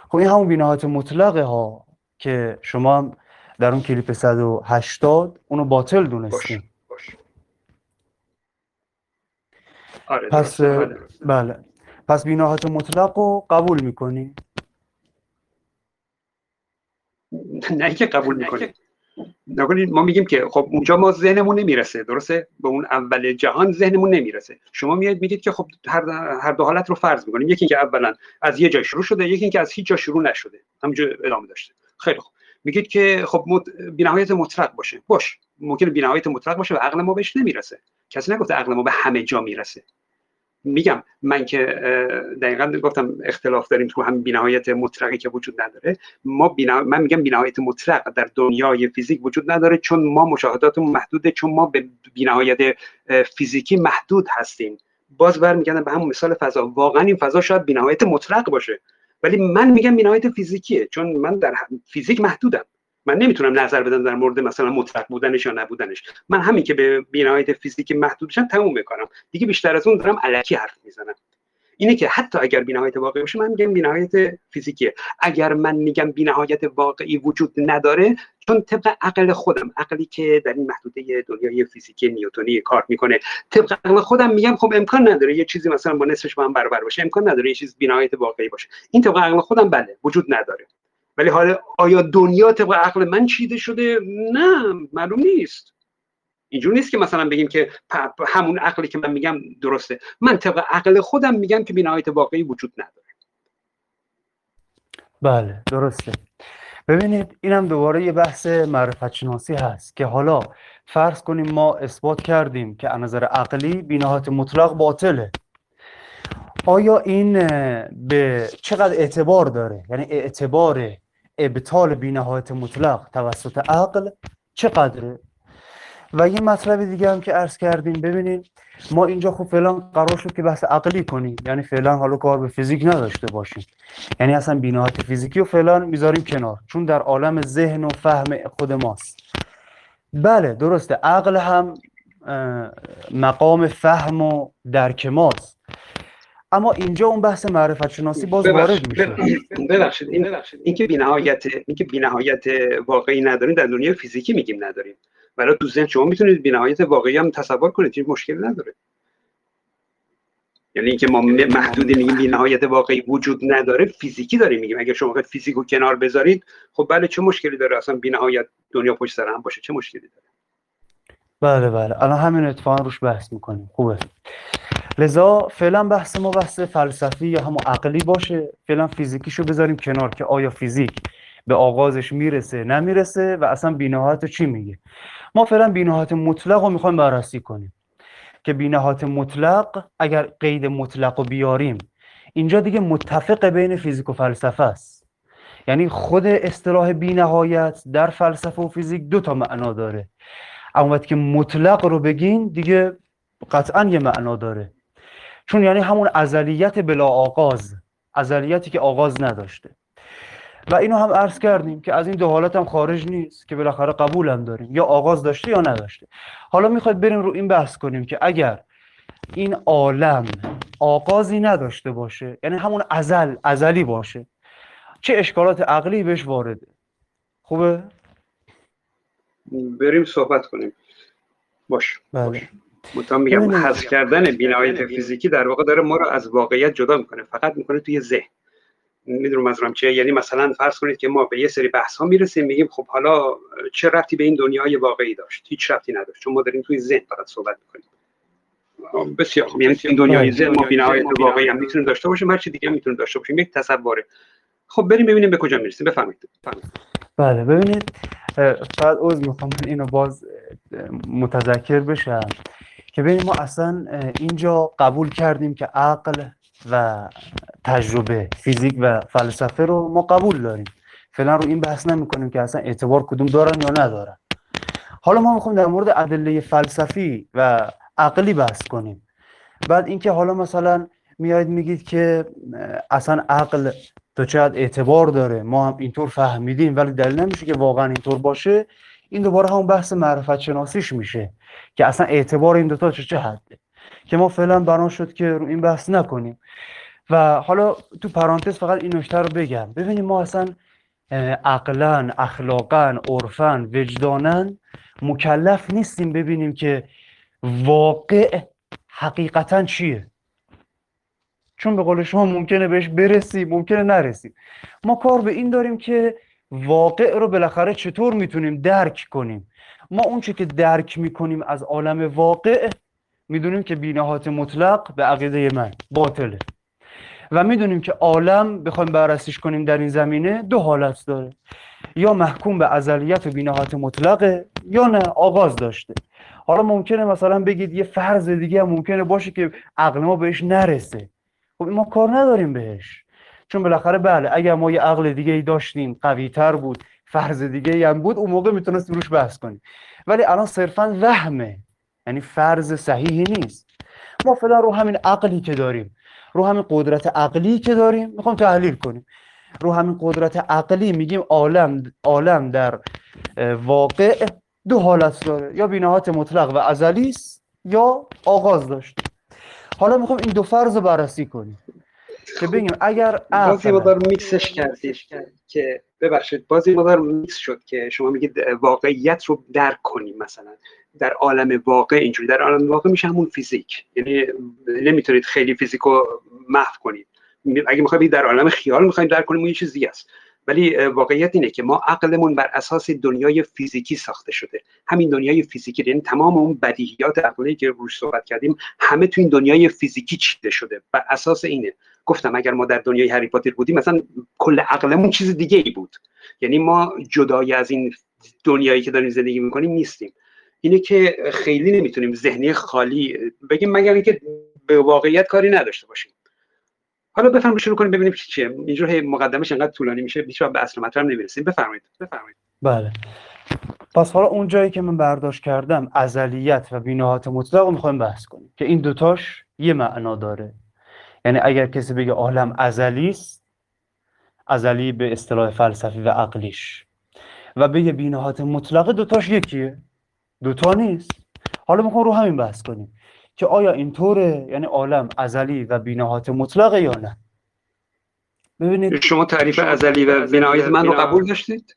خب این همون بی نهایت مطلقه ها که شما هم در اون کلیپ 180 اونو باطل دونستیم آره پس بله. پس بیناهت مطلق رو قبول می‌کنی؟ نه که قبول می‌کنی. نکنید ما میگیم که خب اونجا ما ذهنمون نمی‌رسه درسته؟ به اون اول جهان ذهنمون نمی‌رسه. شما میاد میگید که خب هر هر دو حالت رو فرض می‌کنیم. یکی اینکه اولا از یه جای شروع شده یکی اینکه از هیچ جا شروع نشده. همونجا ادامه داشته. خیلی خوب. میگید که خب بینهایت مطلق باشه. باش. ممکن بینهایت مطلق باشه و عقل ما بهش نمی‌رسه. کسی نگفته عقل ما به همه جا می‌رسه. میگم من که دقیقا گفتم اختلاف داریم تو هم بینهایت مطلقی که وجود نداره. ما بینا... من میگم بینهایت مطلق در دنیای فیزیک وجود نداره چون ما مشاهداتمون محدوده چون ما به بینهایت فیزیکی محدود هستیم. باز برمیگردم به همون مثال فضا. واقعا این فضا شاید بینهایت مطلق باشه ولی من میگم بینهایت فیزیکیه چون من در فیزیک محدودم. من نمی‌تونم نظر بدم در مورد مثلا مطلق بودنش یا نبودنش. من همین که به بینهایت فیزیک محدود بشم تموم می‌کنم. دیگه بیشتر از اون دارم علکی حرف می‌زنم. اینه که حتی اگر بینهایت واقعی باشه من میگم بینهایت فیزیکیه. اگر من میگم بینهایت واقعی وجود نداره چون طبق عقل خودم عقلی که در این محدوده دنیای فیزیکی نیوتونی کار می‌کنه طبق عقل خودم میگم خب امکان نداره یه چیزی مثلا با نصفش با هم برابر باشه امکان نداره یه چیز بینهایت واقعی باشه. این طبق عقل خودم بله وجود نداره. ولی حالا آیا دنیا طبق عقل من چیده شده؟ نه معلوم نیست. اینجور نیست که مثلا بگیم که همون عقلی که من میگم درسته. من طبق عقل خودم میگم که بینهایت واقعی وجود نداره. بله درسته. ببینید اینم دوباره یه بحث معرفت شناسی هست که حالا فرض کنیم ما اثبات کردیم که از نظر عقلی بینهایت مطلق باطله. آیا این به چقدر اعتبار داره؟ یعنی اعتبار ابطال بینهایت مطلق توسط عقل چقدره و یه مطلب دیگه هم که عرض کردیم ببینید ما اینجا خب فعلا قرار شد که بحث عقلی کنیم. یعنی فعلا حالا کار به فیزیک نداشته باشیم. یعنی اصلا بینهایت فیزیکی رو فعلا می‌ذاریم کنار چون در عالم ذهن و فهم خود ماست. بله درسته عقل هم مقام فهم و درک ماست. اما اینجا اون بحث معرفت شناسی باز وارد میشه. ببخشید این این که بی‌نهایت این که بی‌نهایت واقعی نداریم در دنیای فیزیکی میگیم نداریم. ولی تو ذهن شما می‌تونید بی‌نهایت واقعی هم تصور کنید هیچ مشکلی نداره. یعنی اینکه ما محدودی میگیم بی‌نهایت واقعی وجود نداره فیزیکی داریم میگیم. اگر شما فیزیکو کنار بذارید خب بله چه مشکلی داره؟ اصلا بی‌نهایت دنیا پشت سر هم باشه چه مشکلی داره؟ بله بله. الان همین اتفاقا روش بحث می‌کنیم. خوبه. لذا فعلا بحث ما بحث فلسفی یا همون عقلی باشه. فعلا فیزیکیشو بذاریم کنار که آیا فیزیک به آغازش می‌رسه نمی‌رسه و اصلا بینهایت چی میگه؟ ما فعلا بینهایت مطلق رو می‌خوایم بررسی کنیم که بینهایت مطلق اگر قید مطلق رو بیاریم اینجا دیگه متفق بین فیزیک و فلسفه است. یعنی خود اصطلاح بینهایت در فلسفه و فیزیک دو تا معنا داره. اما وقتی که مطلق رو بگین دیگه قطعا یه معنا داره. چون یعنی همون ازلیت بلا آغاز ازلیتی که آغاز نداشته. و اینو هم عرض کردیم که از این دو حالت هم خارج نیست که بالاخره قبول هم داریم. یا آغاز داشته یا نداشته. حالا می‌خواید بریم رو این بحث کنیم که اگر این عالم آغازی نداشته باشه یعنی همون ازل ازلی باشه چه اشکالات عقلی بهش وارده؟ خوبه؟ بریم صحبت کنیم. باش. بله. باش. مطمئن میگم. حذف کردن بینایت فیزیکی در واقع داره ما رو از واقعیت جدا می‌کنه فقط می‌کنه توی ذهن. می‌دونم منظورم چیه یعنی مثلا فرض کنید که ما به یه سری بحث ها می‌رسیم میگیم خب حالا چه ربطی به این دنیای واقعی داشت؟ هیچ ربطی نداشت چون ما داریم توی ذهن فقط صحبت می‌کنیم. بسیار خوب. یعنی توی این دنیای بله. ذهن ما بینایت واقعی هم می‌تونیم داشته باشیم هر چی دیگه می‌تونیم داشته باشیم یک تصوره. خب بریم ببینیم به کجا می‌رسیم. بفرمایید. بله ببینید. فقط عوض می‌خوام اینو باز متذکر بشم که ببینید ما اصلا اینجا قبول کردیم که عقل و تجربه فیزیک و فلسفه رو ما قبول داریم. فعلا رو این بحث نمی کنیم که اصلا اعتبار کدوم دارن یا ندارن. حالا ما می‌خوایم در مورد ادله فلسفی و عقلی بحث کنیم. بعد اینکه حالا مثلا میاید میگید که اصلا عقل تا چقدر اعتبار داره؟ ما هم اینطور فهمیدیم ولی دلیل نمیشه که واقعا اینطور باشه. این دوباره همون بحث معرفت شناسیش میشه که اصلا اعتبار این دوتا چه چه حده. که ما فعلا بنا شد که رو این بحث نکنیم. و حالا تو پرانتز فقط این نکته رو بگم. ببینیم ما اصلا عقلا اخلاقا عرفا وجدانا مکلف نیستیم ببینیم که واقع حقیقتا چیه. چون به قول شما ممکنه بهش برسیم ممکنه نرسیم ما کار به این داریم که واقع رو بالاخره چطور می‌تونیم درک کنیم؟ ما اونچه که درک می‌کنیم از عالم واقع می‌دونیم که بینهات مطلق به عقیده من باطله. و می‌دونیم که عالم بخوایم بررسیش کنیم در این زمینه دو حالت داره. یا محکوم به ازلیت و بینهات مطلقه یا نه آغاز داشته. حالا ممکنه مثلا بگید یه فرض دیگه هم ممکنه باشه که عقل ما بهش نرسه. خب ما کار نداریم بهش. چون بالاخره بله اگر ما یه عقل دیگه ای داشتیم قوی تر بود فرض دیگه ای هم بود اون موقع می‌تونستیم روش بحث کنیم. ولی الان صرفا وهمه. یعنی فرض صحیحی نیست. ما فعلا رو همین عقلی که داریم رو همین قدرت عقلی که داریم می‌خوام تحلیل کنیم. رو همین قدرت عقلی میگیم عالم عالم در واقع دو حالت داره. یا بینهات مطلق و ازلی است یا آغاز داشت. حالا می‌خوام این دو فرض رو بررسی کنیم. که بگیم اگر بازی عقل مدار میکسش کردید که ببخشید بازی مدار میکس شد که شما میگید واقعیت رو درک کنیم مثلا. در عالم واقع اینجوری در عالم واقع میشه همون فیزیک. یعنی نمی‌تونید خیلی فیزیک رو محو کنید. اگه می‌خواید بگید در عالم خیال می‌خوایم درک کنیم اون یه چیز دیگه است. ولی واقعیت اینه که ما عقلمون بر اساس دنیای فیزیکی ساخته شده. همین دنیای فیزیکی یعنی تمام اون بدیهیات عقلی که روش صحبت کردیم همه تو این دنیای فیزیکی چیده شده. بر اساس اینه. گفتم اگر ما در دنیای هری پاتر بودیم مثلا کل عقلمون چیز دیگه ای بود. یعنی ما جدای از این دنیایی که داریم زندگی می‌کنیم نیستیم. اینه که خیلی نمی‌تونیم ذهنی خالی بگیم مگر اینکه به واقعیت کاری نداشته باشیم. حالا بفرمایید شروع کنیم ببینیم چی چیه. اینجور هی مقدمش انقدر طولانی میشه وقت به اصل مطلب نمی‌رسیم. بفرمایید بفرمایید. بله. پس حالا اون جایی که من برداشت کردم ازلیت و بینهات مطلق رو می‌خوایم بحث کنیم که این دوتاش یه معنا داره. یعنی اگر کسی بگه عالم ازلی است ازلی به اصطلاح فلسفی و عقلیش. و بگه بینهات مطلقه دوتاش یکیه. دوتا نیست. حالا می‌خوام رو همین بحث کنیم. که آیا اینطوره یعنی عالم ازلی و بینهات مطلقه یا نه؟ ببینید شما تعریف ازلی و بینایت من رو قبول داشتید؟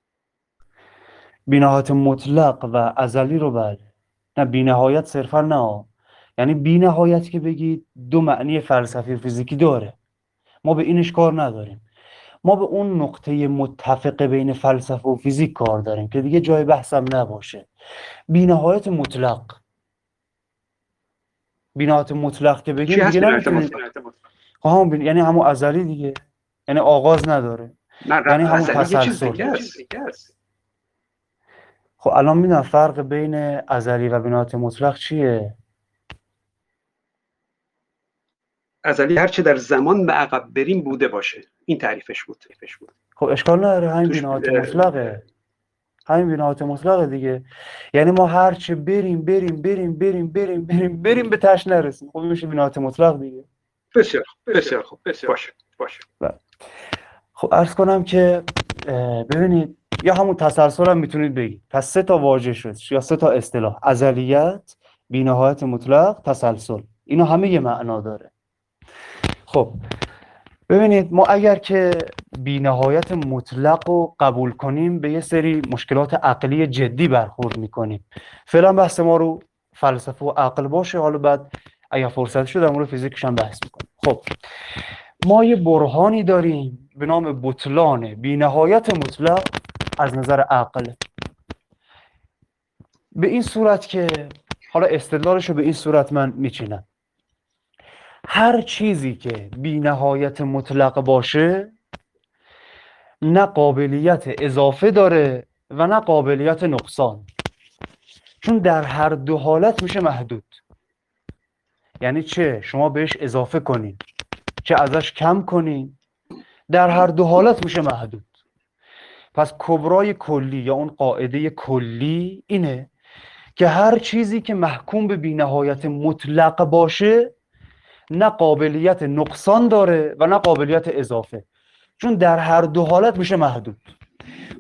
بینهایت مطلق و ازلی رو بله. نه بینهایت صرفا نه یعنی بینهایت که بگید دو معنی فلسفی و فیزیکی داره. ما به اینش کار نداریم. ما به اون نقطه متفق بین فلسفه و فیزیک کار داریم که دیگه جای بحثم نباشه. بینهایت مطلق. بینهایت مطلق که بگیم دیگه نمی‌تونیم. مطلق؟ همون بین- یعنی همون ازلی دیگه. یعنی آغاز نداره. نه یعنی همون تسلسل. خب الان می‌دونم فرق بین ازلی و بینهایت مطلق چیه؟ ازلی هر چه در زمان به عقب بریم بوده باشه. این تعریفش بود. تعریفش بود خب اشکال نداره همین بوده. مطلقه. همین بینهایت مطلق دیگه. یعنی ما هرچه بریم بریم بریم بریم بریم بریم بریم به تش نرسیم. خب میشه بینهایت مطلق دیگه. بسیار بسیار خوب بسیار باشه. باشه. خب ارز کنم که ببینید یا همون تسلسل هم می‌تونید بگید. پس سه تا واژه شد یا سه تا اصطلاح. ازلیت بینهایت مطلق تسلسل. اینا همه یه معنا داره. خب ببینید ما اگر که بینهایت مطلق رو قبول کنیم به یه سری مشکلات عقلی جدی برخورد می‌کنیم. فعلا بحث ما رو فلسفه و عقل باشه. حالا بعد اگر فرصت شد مورد فیزیکش هم بحث می‌کنیم. خب ما یه برهانی داریم به نام بطلان بینهایت مطلق از نظر عقل. به این صورت که حالا استدلالش رو به این صورت من میچینم. هر چیزی که بی نهایت مطلق باشه نه قابلیت اضافه داره و نه قابلیت نقصان. چون در هر دو حالت میشه محدود. یعنی چه؟ شما بهش اضافه کنین. چه ازش کم کنین. در هر دو حالت میشه محدود. پس کبرای کلی یا اون قاعده کلی اینه که هر چیزی که محکوم به بینهایت مطلق باشه نه قابلیت نقصان داره و نه قابلیت اضافه. چون در هر دو حالت میشه محدود.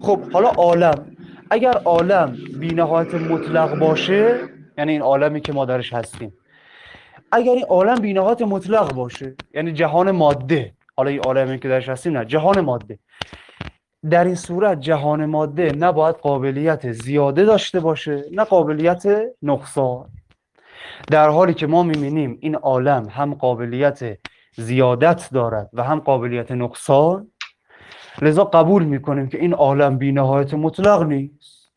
خب حالا عالم. اگر عالم بینهایت مطلق باشه یعنی این عالمی که ما درش هستیم. اگر این عالم بینهایت مطلق باشه یعنی جهان ماده حالا این عالمی که درش هستیم نه جهان ماده. در این صورت جهان ماده نباید قابلیت زیاده داشته باشه نه قابلیت نقصان. در حالی که ما می‌بینیم این عالم هم قابلیت زیادت دارد و هم قابلیت نقصان لذا قبول می‌کنیم که این عالم بینهایت مطلق نیست.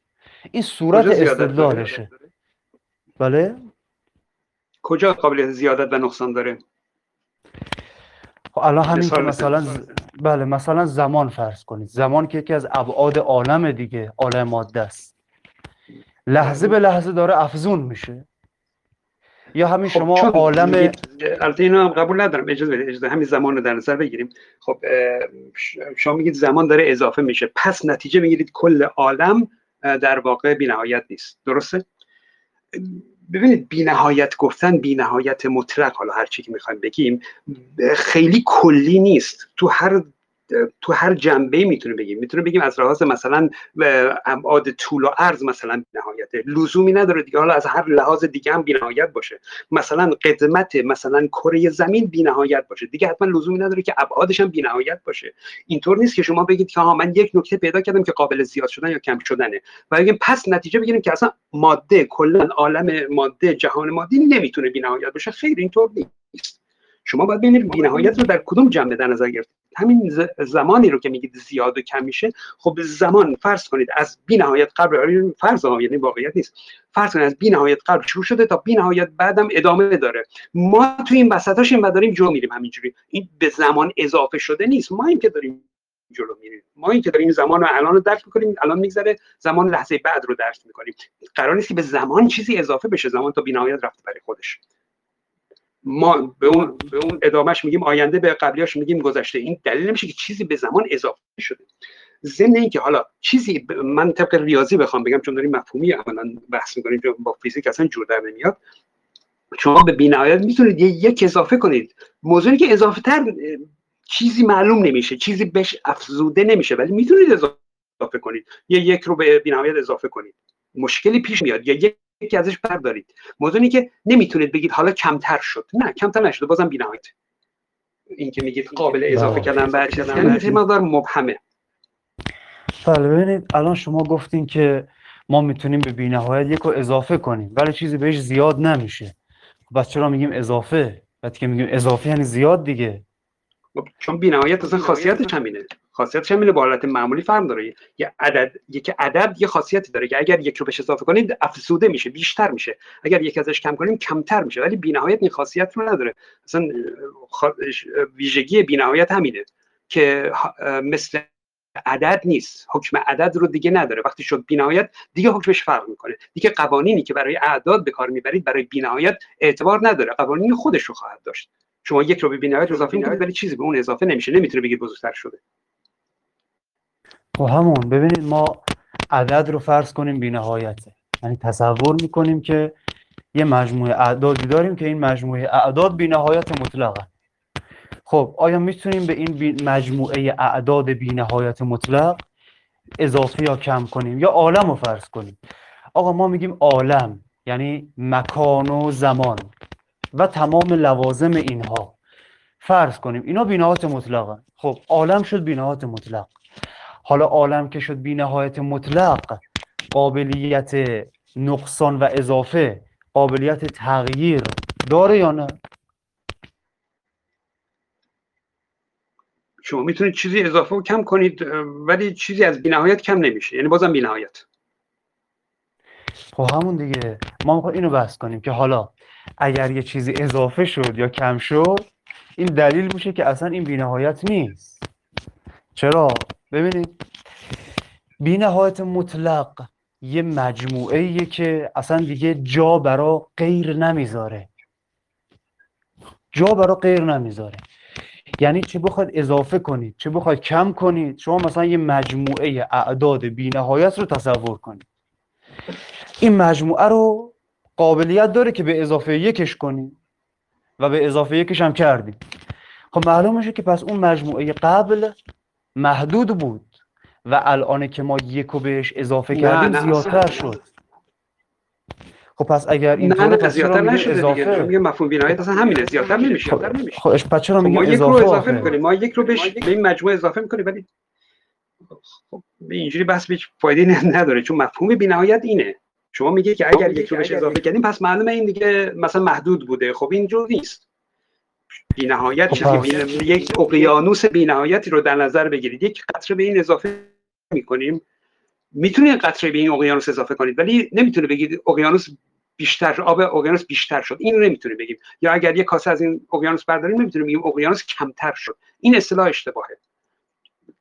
این صورت استدلالشه بله؟ کجا قابلیت زیادت و نقصان داره؟ خب الان همین که مثلا بله مثلا زمان فرض کنید. زمان که یکی از ابعاد عالم دیگه عالم ماده است. لحظه به لحظه داره افزون میشه. یا همین خب شما عالم البته اینو هم قبول ندارم. اجازه بدید. اجازه همین زمان رو در نظر بگیریم. خب شما میگید زمان داره اضافه میشه. پس نتیجه می‌گیرید کل عالم در واقع بینهایت نیست. درسته؟ ببینید بینهایت گفتن بینهایت مطلق حالا هر چی که می‌خوایم بگیم خیلی کلی نیست. تو هر تو هر جنبه می‌تونه بگیم می‌تونه بگیم از لحاظ مثلا ابعاد طول و عرض مثلا نهایت لزومی نداره دیگه. حالا از هر لحاظ دیگه هم بینهایت باشه. مثلا قدمت مثلا کره زمین بینهایت باشه. دیگه حتما لزومی نداره که ابعادش هم بینهایت باشه. اینطور نیست که شما بگید که ها من یک نکته پیدا کردم که قابل زیاد شدن یا کم شدنه. و بگیم پس نتیجه بگیریم که اصلا ماده کلا عالم ماده جهان مادی نمی‌تونه بینهایت باشه. خیر اینطور نیست. شما باید ببینید بینهایت رو در کدوم جنبه در نظر گرفتید؟ همین زمانی رو که میگید زیاد و کم میشه خب زمان فرض کنید از بی نهایت قبل فرض ها یعنی واقعیت نیست. فرض کنید از بی نهایت قبل شروع شده تا بی نهایت بعدم ادامه داره. ما تو این وسطاش این داریم جو میریم همینجوری. این به زمان اضافه شده نیست. ما این که داریم جلو میریم. ما این که داریم زمان رو الان رو درک می‌کنیم الان میگذره زمان لحظه بعد رو درک می‌کنیم. قرار نیست که به زمان چیزی اضافه بشه زمان تا بینهایت رفته برای خودش. ما به اون به اون ادامهش میگیم آینده به قبلیاش میگیم گذشته. این دلیل نمیشه که چیزی به زمان اضافه شده. ضمن اینکه حالا چیزی من طبق ریاضی بخوام بگم چون داریم مفهومی عملا بحث می‌کنیم با فیزیک اصلا جور در نمیاد. شما به بینهایت می‌تونید یک اضافه کنید. موضوعی که اضافه تر چیزی معلوم نمیشه چیزی بهش افزوده نمیشه ولی می‌تونید اضافه کنید. یه یک رو به بینهایت اضافه کنید. مشکلی پیش میاد. یا یک یکی ازش بردارید. موضوعی که نمی‌تونید بگید حالا کمتر شد. نه کمتر نشده بازم بینهایت. این که میگید قابل اضافه کردن بعد کردن یعنی مقدار مبهمه. بله ببینید الان شما گفتین که ما می‌تونیم به بینهایت یک رو اضافه کنیم ولی چیزی بهش زیاد نمیشه. بس چرا میگیم اضافه؟ بعد که میگیم اضافه یعنی زیاد دیگه. خب، چون بینهایت اصلا خاصیتش همینه. خاصیتش همینه با حالت معمولی فرم داره. یه عدد یک عدد یه خاصیتی داره که اگر یک رو بهش اضافه کنید افزوده میشه بیشتر میشه. اگر یک ازش کم کنیم کمتر میشه. ولی بینهایت این خاصیت رو نداره. اصلا ویژگی بینهایت همینه که مثل عدد نیست. حکم عدد رو دیگه نداره. وقتی شد بینهایت دیگه حکمش فرق می‌کنه. دیگه قوانینی که برای اعداد به کار می‌برید برای بینهایت اعتبار نداره. قوانین خودش رو خواهد داشت. شما یک رو به بینهایت اضافه می‌کنید ولی چیزی به اون اضافه نمیشه. نمی‌تونه بگید بزرگتر شده. خب همون ببینید ما عدد رو فرض کنیم بی نهایته. یعنی تصور می‌کنیم که یه مجموعه اعدادی داریم که این مجموعه اعداد بی نهایت مطلقه. خب آیا می‌تونیم به این مجموعه اعداد بی نهایت مطلق اضافه یا کم کنیم یا عالم رو فرض کنیم؟ آقا ما میگیم عالم یعنی مکان و زمان و تمام لوازم اینها. فرض کنیم اینا بینهایت مطلقه خب عالم شد بینهایت مطلق. حالا عالم که شد بینهایت مطلق قابلیت نقصان و اضافه قابلیت تغییر داره یا نه؟ شما می‌تونید چیزی اضافه و کم کنید ولی چیزی از بینهایت کم نمیشه. یعنی بازم بینهایت. خب همون دیگه. ما می‌خوایم اینو بحث کنیم که حالا اگر یه چیزی اضافه شد یا کم شد این دلیل میشه که اصلا این بینهایت نیست. چرا؟ ببینید بینهایت مطلق یه مجموعه که اصلا دیگه جا برا غیر نمی‌ذاره. جا برا غیر نمی‌ذاره. یعنی چه بخواد اضافه کنید چه بخواد کم کنید شما مثلا یه مجموعه اعداد بینهایت رو تصور کنید. این مجموعه رو قابلیت داره که به اضافه یکش کنید و به اضافه یکش هم کردیم خب معلوم میشه که پس اون مجموعه قبل محدود بود و الان که ما یکو بهش اضافه کردیم زیادتر شد. خب پس اگر این نه نه زیادتر نشده اضافه؟ دیگه مفهوم بینایت اصلا همینه زیادتر نمیشه خب نمیشه. خب پس چرا خب ما یک اضافه رو اضافه؟ می‌کنیم ما یک رو بهش به این مجموعه اضافه می‌کنیم ولی خب اینجوری بس هیچ فایده نداره چون مفهوم بینهایت اینه. شما میگه که اگر یک رو بهش اضافه کردیم پس معلومه این دیگه مثلا محدود بوده. خب اینجور نیست. بینهایت خب چیزی بین... یک اقیانوس بینهایتی رو در نظر بگیرید. یک قطره به این اضافه می‌کنیم. می‌تونید قطره به این اقیانوس اضافه کنید ولی نمی‌تونه بگید اقیانوس بیشتر آب اقیانوس بیشتر شد. این رو نمی‌تونه بگیم. یا اگر یک کاسه از این اقیانوس برداریم نمی‌تونیم بگیم اقیانوس کمتر شد. این اصطلاح اشتباهه.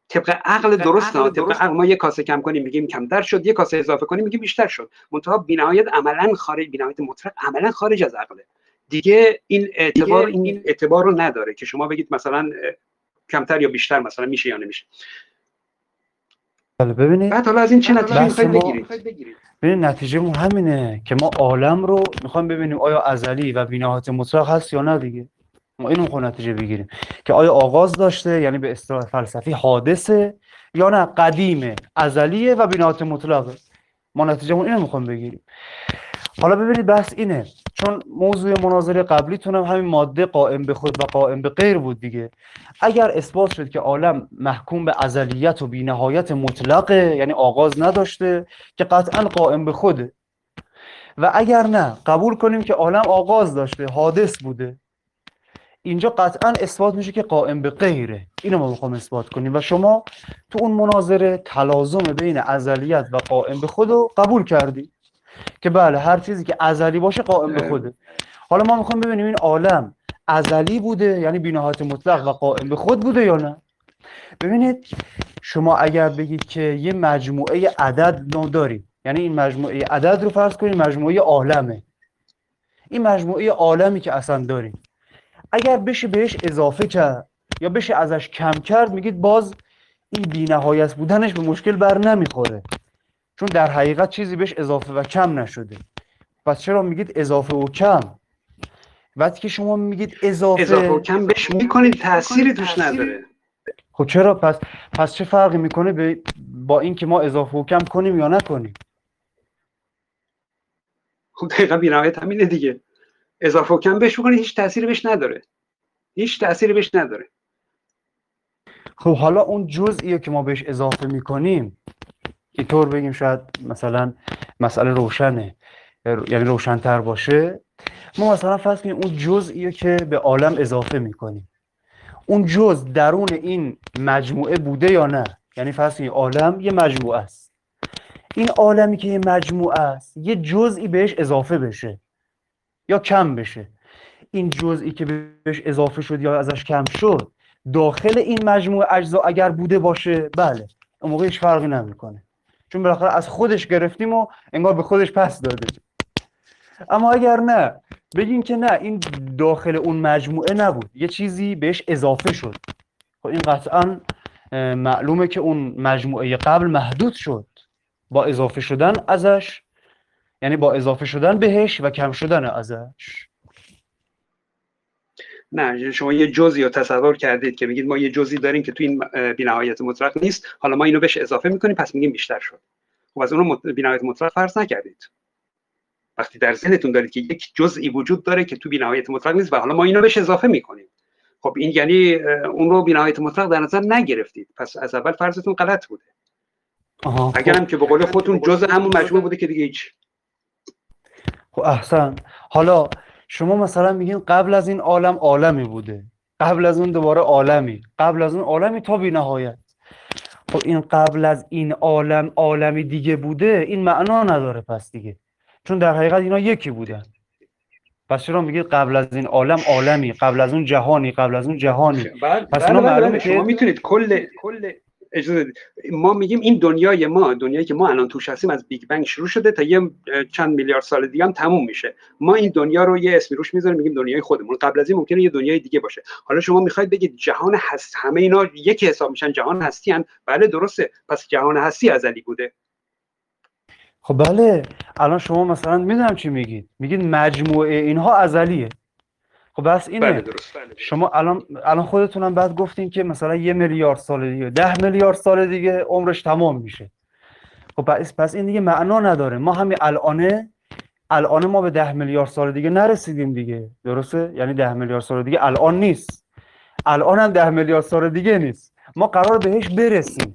طبق عقل درست نه طبق عقل ما یک کاسه کم کنیم میگیم کمتر شد. یک کاسه اضافه کنیم میگیم بیشتر شد. منتها بینهایت عملا خارج بینهایت مطلق عملا خارج از عقله. دیگه این اعتبار این اعتبار رو نداره که شما بگید مثلا کمتر یا بیشتر مثلا میشه یا نمیشه. حالا ببینید. بعد حالا از این چه نتیجه می‌خواید بگیرید؟ ببین نتیجه مون همینه که ما عالم رو می‌خوایم ببینیم آیا ازلی و بینهایت مطلق هست یا نه دیگه. ما اینو می‌خوایم نتیجه بگیریم که آیا آغاز داشته یعنی به اصطلاح فلسفی حادثه یا نه قدیمه ازلیه و بینهایت مطلقه. ما نتیجه اینو می‌خوایم بگیریم. حالا ببینید بحث اینه چون موضوع مناظره قبلیتون هم همین ماده قائم به خود و قائم به غیر بود دیگه. اگر اثبات شد که عالم محکوم به ازلیت و بینهایت مطلقه یعنی آغاز نداشته که قطعا قائم به خوده. و اگر نه قبول کنیم که عالم آغاز داشته حادث بوده. اینجا قطعا اثبات میشه که قائم به غیره. اینو ما می‌خوام اثبات کنیم. و شما تو اون مناظره تلازم بین ازلیت و قائم به خود رو قبول کردی. که بله هر چیزی که ازلی باشه قائم به خوده حالا ما می‌خوام ببینیم این عالم ازلی بوده یعنی بینهایت مطلق و قائم به خود بوده یا نه؟ ببینید شما اگر بگید که یه مجموعه عدد نو داریم یعنی این مجموعه عدد رو فرض کنید مجموعه عالمه. این مجموعه عالمی که اصلا داریم اگر بشه بهش اضافه کرد یا بشه ازش کم کرد میگید باز این بینهایت بودنش به مشکل بر نمی‌خوره. چون در حقیقت چیزی بهش اضافه و کم نشده. پس چرا میگید اضافه و کم؟ وقتی که شما میگید اضافه, اضافه و کم بهش می‌کنید تأثیری توش نداره. خب چرا؟ پس پس چه فرقی می‌کنه به با اینکه ما اضافه و کم کنیم یا نکنیم؟ خب دقیقا بینهایت همینه دیگه. اضافه و کم بهش می‌کنید هیچ تأثیری بهش نداره. هیچ تأثیری بهش نداره. خب حالا اون جزئیه که ما بهش اضافه می‌کنیم اینطور بگیم شاید مثلا مسئله روشنه یعنی روشنتر باشه. ما مثلا فرض کنیم اون جزئیه که به عالم اضافه می‌کنیم. اون جزء درون این مجموعه بوده یا نه؟ یعنی فرض کنیم عالم یه مجموعه است. این عالمی که یه مجموعه است یه جزئی بهش اضافه بشه یا کم بشه. این جزئی که بهش اضافه شد یا ازش کم شد داخل این مجموعه اجزا اگر بوده باشه بله. اون موقع هیچ فرقی نمی‌کنه. چون بالاخره از خودش گرفتیم و انگار به خودش پس داده. اما اگر نه بگیم که نه این داخل اون مجموعه نبود. یه چیزی بهش اضافه شد. خب این قطعا معلومه که اون مجموعه قبل محدود شد. با اضافه شدن ازش یعنی با اضافه شدن بهش و کم شدن ازش. نه شما یه جزئی رو تصور کردید که میگید ما یه جزئی داریم که تو این بینهایت مطلق نیست. حالا ما اینو بهش اضافه می‌کنیم پس میگیم بیشتر شد. خب از اون بینهایت مطلق فرض نکردید. وقتی در ذهنتون دارید که یک جزئی وجود داره که تو بینهایت مطلق نیست و حالا ما اینو بهش اضافه می‌کنیم. خب این یعنی اون رو بینهایت مطلق در نظر نگرفتید. پس از اول فرضتون غلط بوده. خب. هم که به قول خودتون جزء همون مجموعه بوده که دیگه هیچ. خب احسن. حالا شما مثلا میگین قبل از این عالم عالمی بوده. قبل از اون دوباره عالمی. قبل از اون عالمی تا بی نهایت خب این قبل از این عالم عالمی دیگه بوده این معنا نداره پس دیگه. چون در حقیقت اینا یکی بودن. پس چرا میگید قبل از این عالم عالمی؟ قبل از اون جهانی قبل از اون جهانی. بعد پس بله اینا بله معلومه شما می‌تونید کل کل اجازه. ما میگیم این دنیای ما دنیایی که ما الان توش هستیم از Big Bang شروع شده تا یه چند میلیارد سال دیگه هم تموم میشه. ما این دنیا رو یه اسمی روش می‌ذاریم میگیم دنیای خودمون. قبل از این ممکنه یه دنیای دیگه باشه. حالا شما می‌خواید بگید جهان هست همه اینا یکی حساب میشن جهان هستی هن. بله درسته. پس جهان هستی ازلی بوده. خب بله. الان شما مثلا می‌دونم چی میگید. میگید مجموعه اینها ازلیه خب بس اینه. بله درست بله. شما الان الان خودتونم بعد گفتین که مثلا یه میلیارد سال دیگه ده میلیارد سال دیگه عمرش تمام میشه. خب پس پس این دیگه معنا نداره. ما همین الانه الان ما به ده میلیارد سال دیگه نرسیدیم دیگه. درسته؟ یعنی ده میلیارد سال دیگه الان نیست. الان هم ده میلیارد سال دیگه نیست. ما قرار بهش برسیم.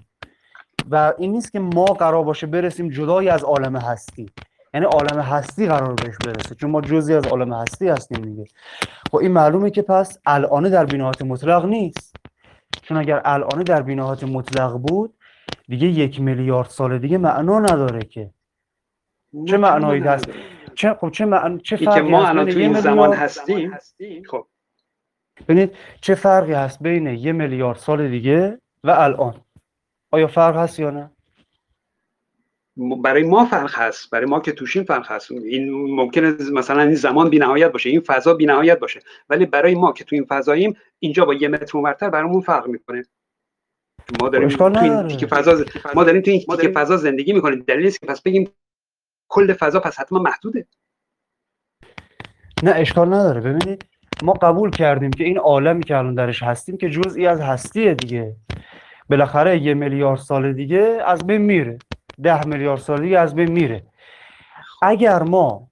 و این نیست که ما قرار باشه برسیم جدای از عالم هستی. یعنی عالم هستی قرار بهش برسه. چون ما جزی از عالم هستی هستیم دیگه. خب این معلومه که پس الانه در بینهایت مطلق نیست. چون اگر الانه در بینهایت مطلق بود دیگه یک میلیارد سال دیگه معنا نداره که. چه معنایی هست؟ چه خب چه معن... چه این که فرقی ما هست الان بین تو یه این زمان میلیارد هستیم؟ خب. ببینید چه فرقی هست بین یه میلیارد سال دیگه و الان؟ آیا فرق هست یا نه؟ برای ما فرق هست برای ما که توشیم فرق هست. این ممکنه مثلا این زمان بی‌نهایت باشه این فضا بی‌نهایت باشه. ولی برای ما که تو این فضاییم اینجا با یه متر اونورتر برامون فرق می‌کنه. ما داریم تو این. تیکه فضا ما داریم تو این تیکه فضا زندگی می‌کنیم. دلیل نیست که پس بگیم کل فضا پس حتما محدوده. نه اشکال نداره. ببینید ما قبول کردیم که این عالمی که الان درش هستیم که جزئی از هستیه دیگه. بالاخره یه میلیارد سال دیگه از بین میره. ده میلیارد سال دیگه از بین میره اگر ما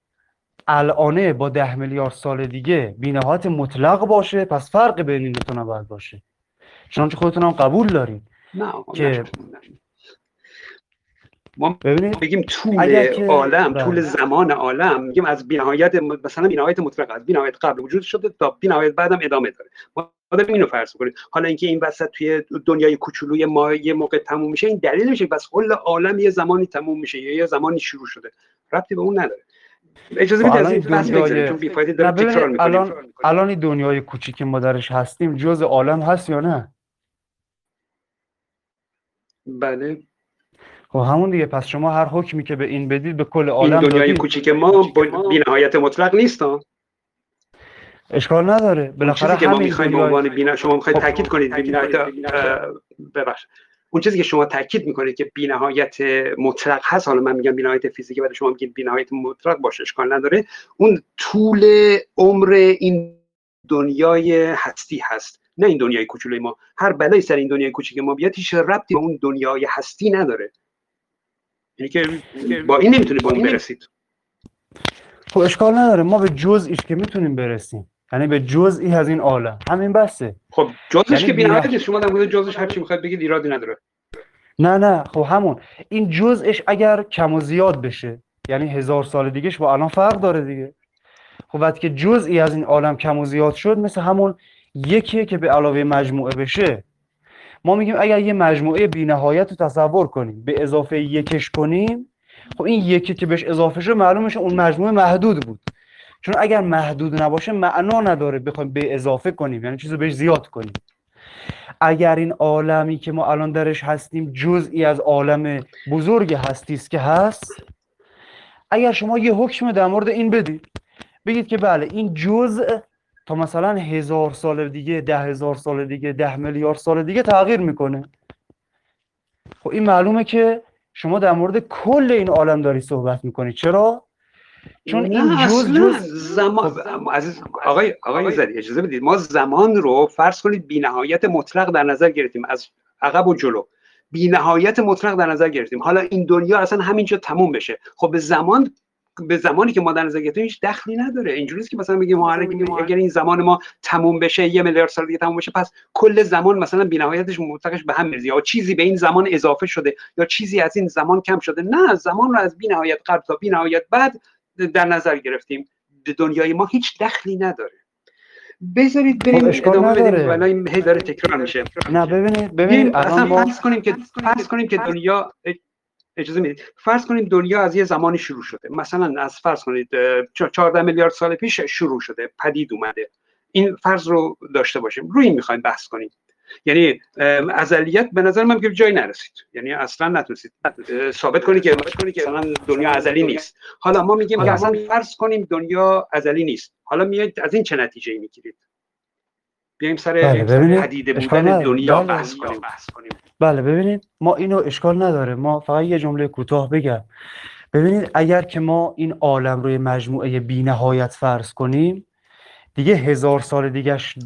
الانه با ده میلیارد سال دیگه بینهایت مطلق باشه پس فرق بین این دو تا نباید باشه چنانچه خودتون هم قبول دارین نه که- نه. ما ببینید بگیم طول عالم بله. طول زمان عالم میگیم از بی‌نهایت مثلا بی‌نهایت مطلق از بی‌نهایت قبل وجود شده تا بی‌نهایت بعدم ادامه داره. ما داریم اینو فرض کنیم حالا اینکه این وسط توی دنیای کوچولوی ما یه موقع تموم میشه این دلیل میشه بس کل عالم یه زمانی تموم میشه یا یه زمانی شروع شده. ربطی به اون نداره. اجازه خب بدید از این بحث چون بی‌فایده نه داره ببینید تکرار می‌کنیم الان الان این دنیای کوچیک ما درش هستیم جز عالم هست یا نه؟ بله. خب همون دیگه پس شما هر حکمی که به این بدید به کل این عالم دنیای دادید کوچیک ما بی‌نهایت مطلق نیست اشکال نداره. بالاخره که ما می‌خوایم به دنیای عنوان بینا شما می‌خواید خب، تاکید کنید بی‌نهایت. ببخشید. اون چیزی که شما تاکید می‌کنید که بی‌نهایت مطلق هست حالا من میگم بی‌نهایت فیزیکی ولی شما میگید بی‌نهایت مطلق باشه اشکال نداره. اون طول عمر این دنیای هستی هست نه این دنیای کوچولوی ما. هر بلایی سر این دنیای کوچیک ما بیاد هیچ ربطی به اون دنیای هستی نداره. یعنی که با این نمی‌تونید به اون برسید خب اشکال نداره. ما به جزئیش که می‌تونیم برسیم. یعنی به جزئی از این عالم همین بسه. خب یعنی که بی‌نهایت نیست. شما در مورد جزش هر چی می‌خواید بگید ایرادی نداره. نه نه. خب همون. این جزئش اگر کم و زیاد بشه یعنی هزار سال دیگهش با الان فرق داره دیگه. خب وقتی که جزئی از این عالم کم و زیاد شد مثل همون یکیه که به علاوه مجموعه بشه ما میگیم اگر یه مجموعه بی‌نهایت رو تصور کنیم به اضافه یکش کنیم خب این یکی که بهش اضافه شد معلوم میشه اون مجموعه محدود بود. چون اگر محدود نباشه معنا نداره بخوایم به اضافه کنیم یعنی چیزو بهش زیاد کنیم. اگر این عالمی که ما الان درش هستیم جزئی از عالم بزرگ هستی است که هست اگر شما یه حکم در مورد این بدید بگید که بله این جزء تا مثلا هزار سال دیگه ده هزار سال دیگه ده میلیارد سال دیگه تغییر می‌کنه. خب این معلومه که شما در مورد کل این عالم داری صحبت می‌کنی. چرا؟ چون این جز جز زمان خب، عزیز آقای آقای زدی اجازه بدید. ما زمان رو فرض کنید بینهایت مطلق در نظر گرفتیم. از عقب و جلو. بینهایت مطلق در نظر گرفتیم. حالا این دنیا اصلا همینجا تموم بشه. خب به زمان به زمانی که ما در نظر گرفتیم هیچ دخلی نداره. اینجوری که مثلا بگیم اگر این زمان ما تموم بشه یه میلیارد سال دیگه تموم بشه پس کل زمان مثلا بی‌نهایتش مطلقش به هم میریزه. یا چیزی به این زمان اضافه شده یا چیزی از این زمان کم شده. نه زمان رو از بی‌نهایت قبل تا بی‌نهایت بعد در نظر گرفتیم. دنیای ما هیچ دخلی نداره. بذارید بریم خب ادامه بدیم. ولی این هی داره تکرار میشه. نه ببینید ببینید اصلا فرض کنیم که فرض کنیم که دنیا اجازه می‌دید. فرض کنید دنیا از یه زمانی شروع شده. مثلا از فرض کنید 14 میلیارد سال پیش شروع شده. پدید اومده. این فرض رو داشته باشیم. روی این می‌خوایم بحث کنیم. یعنی ازلیت به نظر من که جایی نرسید. یعنی اصلا نتونستید. ثابت کنید که کنید که مثلا دنیا ازلی نیست. حالا ما میگیم که اصلا فرض کنیم دنیا ازلی نیست. حالا میاد از این چه نتیجه می‌گیرید؟ بیایم سر بله پدیده بودن دنیا بله. بحث کنیم. بله ببینید ما اینو اشکال نداره. ما فقط یه جمله کوتاه بگم. ببینید اگر که ما این عالم روی مجموعه بی نهایت فرض کنیم دیگه هزار سال دیگهش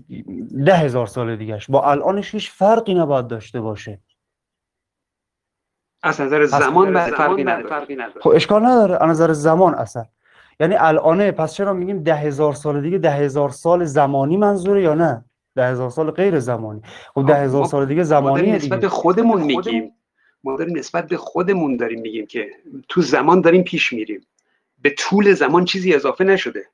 ده هزار سال دیگهش با الانش هیچ فرقی نباید داشته باشه. از نظر زمان بعد فرقی نداره. خب اشکال نداره. از نظر زمان اصلا. یعنی الانه پس چرا میگیم ده هزار سال دیگه؟ ده هزار سال زمانی منظوره یا نه؟ ده هزار سال غیر زمانی. خب ده هزار سال دیگه زمانی نسبت به خودمون میگیم. ما داریم نسبت به خودمون داریم میگیم که تو زمان داریم پیش میریم. به طول زمان چیزی اضافه نشده.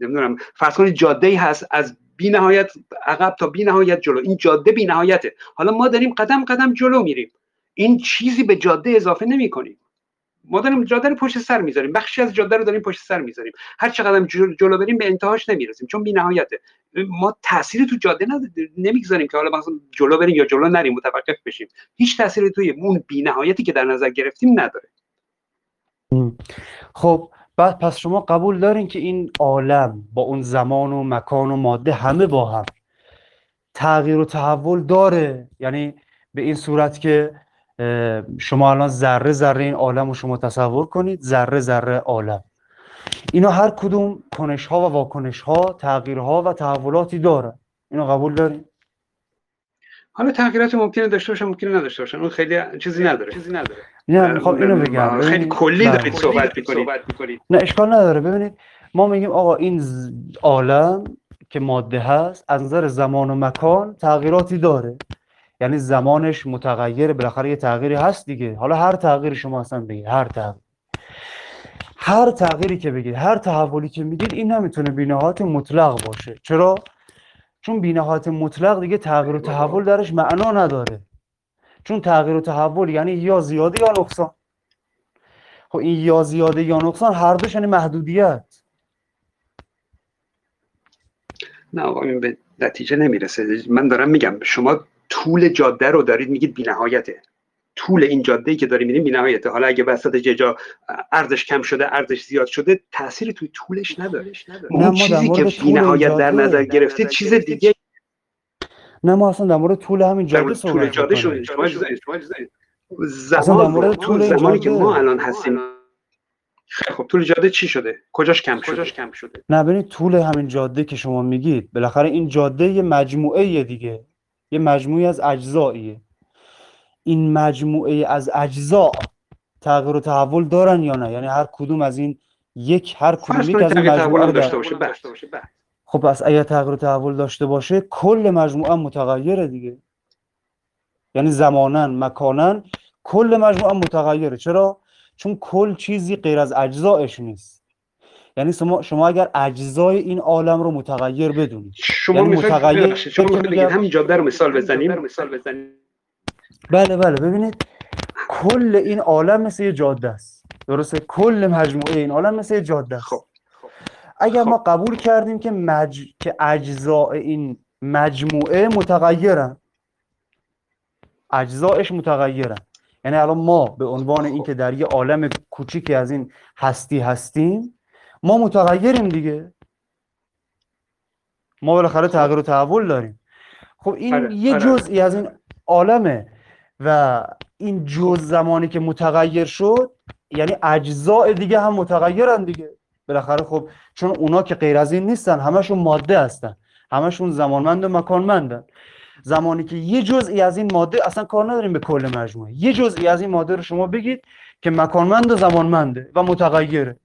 نمی‌دونم فرض کنید جاده ای هست از بی نهایت عقب تا بی نهایت جلو. این جاده بی نهایته حالا ما داریم قدم قدم جلو میریم. این چیزی به جاده اضافه نمی کنیم ما داریم جاده رو پشت سر می‌ذاریم. بخشی از جاده رو داریم پشت سر می‌ذاریم. هر چقدر جلو بریم به انتهاش نمی‌رسیم چون بی نهایته ما تأثیری تو جاده نمی‌گذاریم که حالا مثلا جلو بریم یا جلو نریم متوقف بشیم. هیچ تأثیری توی اون بی نهایتی که در نظر گرفتیم نداره. خب بعد پس شما قبول دارین که این عالم با اون زمان و مکان و ماده همه با هم تغییر و تحول داره؟ یعنی به این صورت که شما الان ذره ذره این عالم رو شما تصور کنید ذره ذره عالم. اینا هر کدوم کنش ها و واکنش ها تغییرها و تحولاتی داره اینو قبول دارین؟ حالا تغییرات ممکنه داشته باشن ممکنه نداشته باشن. اون خیلی چیزی نداره. چیزی نداره. نه می‌خوام اینو بگم. خیلی کلی. دارید صحبت می‌کنید. نه اشکال نداره. ببینید ما میگیم آقا این عالم که ماده هست از نظر زمان و مکان تغییراتی داره. یعنی زمانش متغیر بالاخره یه تغییری هست دیگه. حالا هر تغییری شما اصلا بگید هر تغییر هر تغییری که بگید هر تحولی که می‌دید این نمی‌تونه بینهایت مطلق باشه. چرا؟ چون بینهایت مطلق دیگه تغییر و تحول درش معنا نداره. چون تغییر و تحول یعنی یا زیاده یا نقصان. خب این یا زیاده یا نقصان هر دوش یعنی محدودیت. نه آقا به نتیجه نمی‌رسه. من دارم میگم شما طول جاده رو دارید میگید بینهایته. طول این جاده ای که داریم میریم بینهایته. حالا اگه وسط جا ارزش کم شده ارزش زیاد شده تأثیری توی طولش نداره. اون چیزی که بینهایت در نظر گرفتید چیز دیگه نه ما اصلا در مورد طول همین جاده طول جاده شده زمان طول زمانی که ما الان هستیم. خیلی خب طول جاده چی شده؟ کجاش کم شده؟ کجاش کم شده؟ نه ببینید طول همین جاده که شما میگید بالاخره این جاده یه مجموعه دیگه. یه مجموعه از اجزاییه. این مجموعه از اجزا تغییر و تحول دارن یا نه؟ یعنی هر کدوم از این یک هر کدوم یک از این مجموعه داشته باشه خب پس اگر تغییر و تحول داشته باشه کل مجموعه متغیره دیگه. یعنی زمانن مکانن کل مجموعه متغیره. چرا؟ چون کل چیزی غیر از اجزایش نیست. یعنی شما شما اگر اجزای این عالم رو متغیر بدونید شما یعنی متغیر شما بگید همین جاده رو مثال بزنیم. مثال بزنیم. بله بله ببینید. کل این عالم مثل یه جاده است. درسته؟ کل مجموعه این عالم مثل یه جاده است. خب. اگر ما خب. قبول کردیم که مج... که اجزاء این مجموعه متغیرن اجزایش متغیرن. یعنی الان ما به عنوان خب. اینکه در یه عالم کوچیکی از این هستی هستیم ما متغیریم دیگه. ما بالاخره. تغییر و تحول داریم. خب این آره، یه آره. جزئی از این عالمه و این جز زمانی که متغیر شد یعنی اجزاء دیگه هم متغیرن دیگه. بالاخره خب چون اونا که غیر از این نیستن همشون ماده هستن. همشون زمانمند و مکانمندن. زمانی که یه جزئی از این ماده اصلا کار نداریم به کل مجموعه. یه جزئی از این ماده رو شما بگید که مکانمند و زمانمنده و متغیره.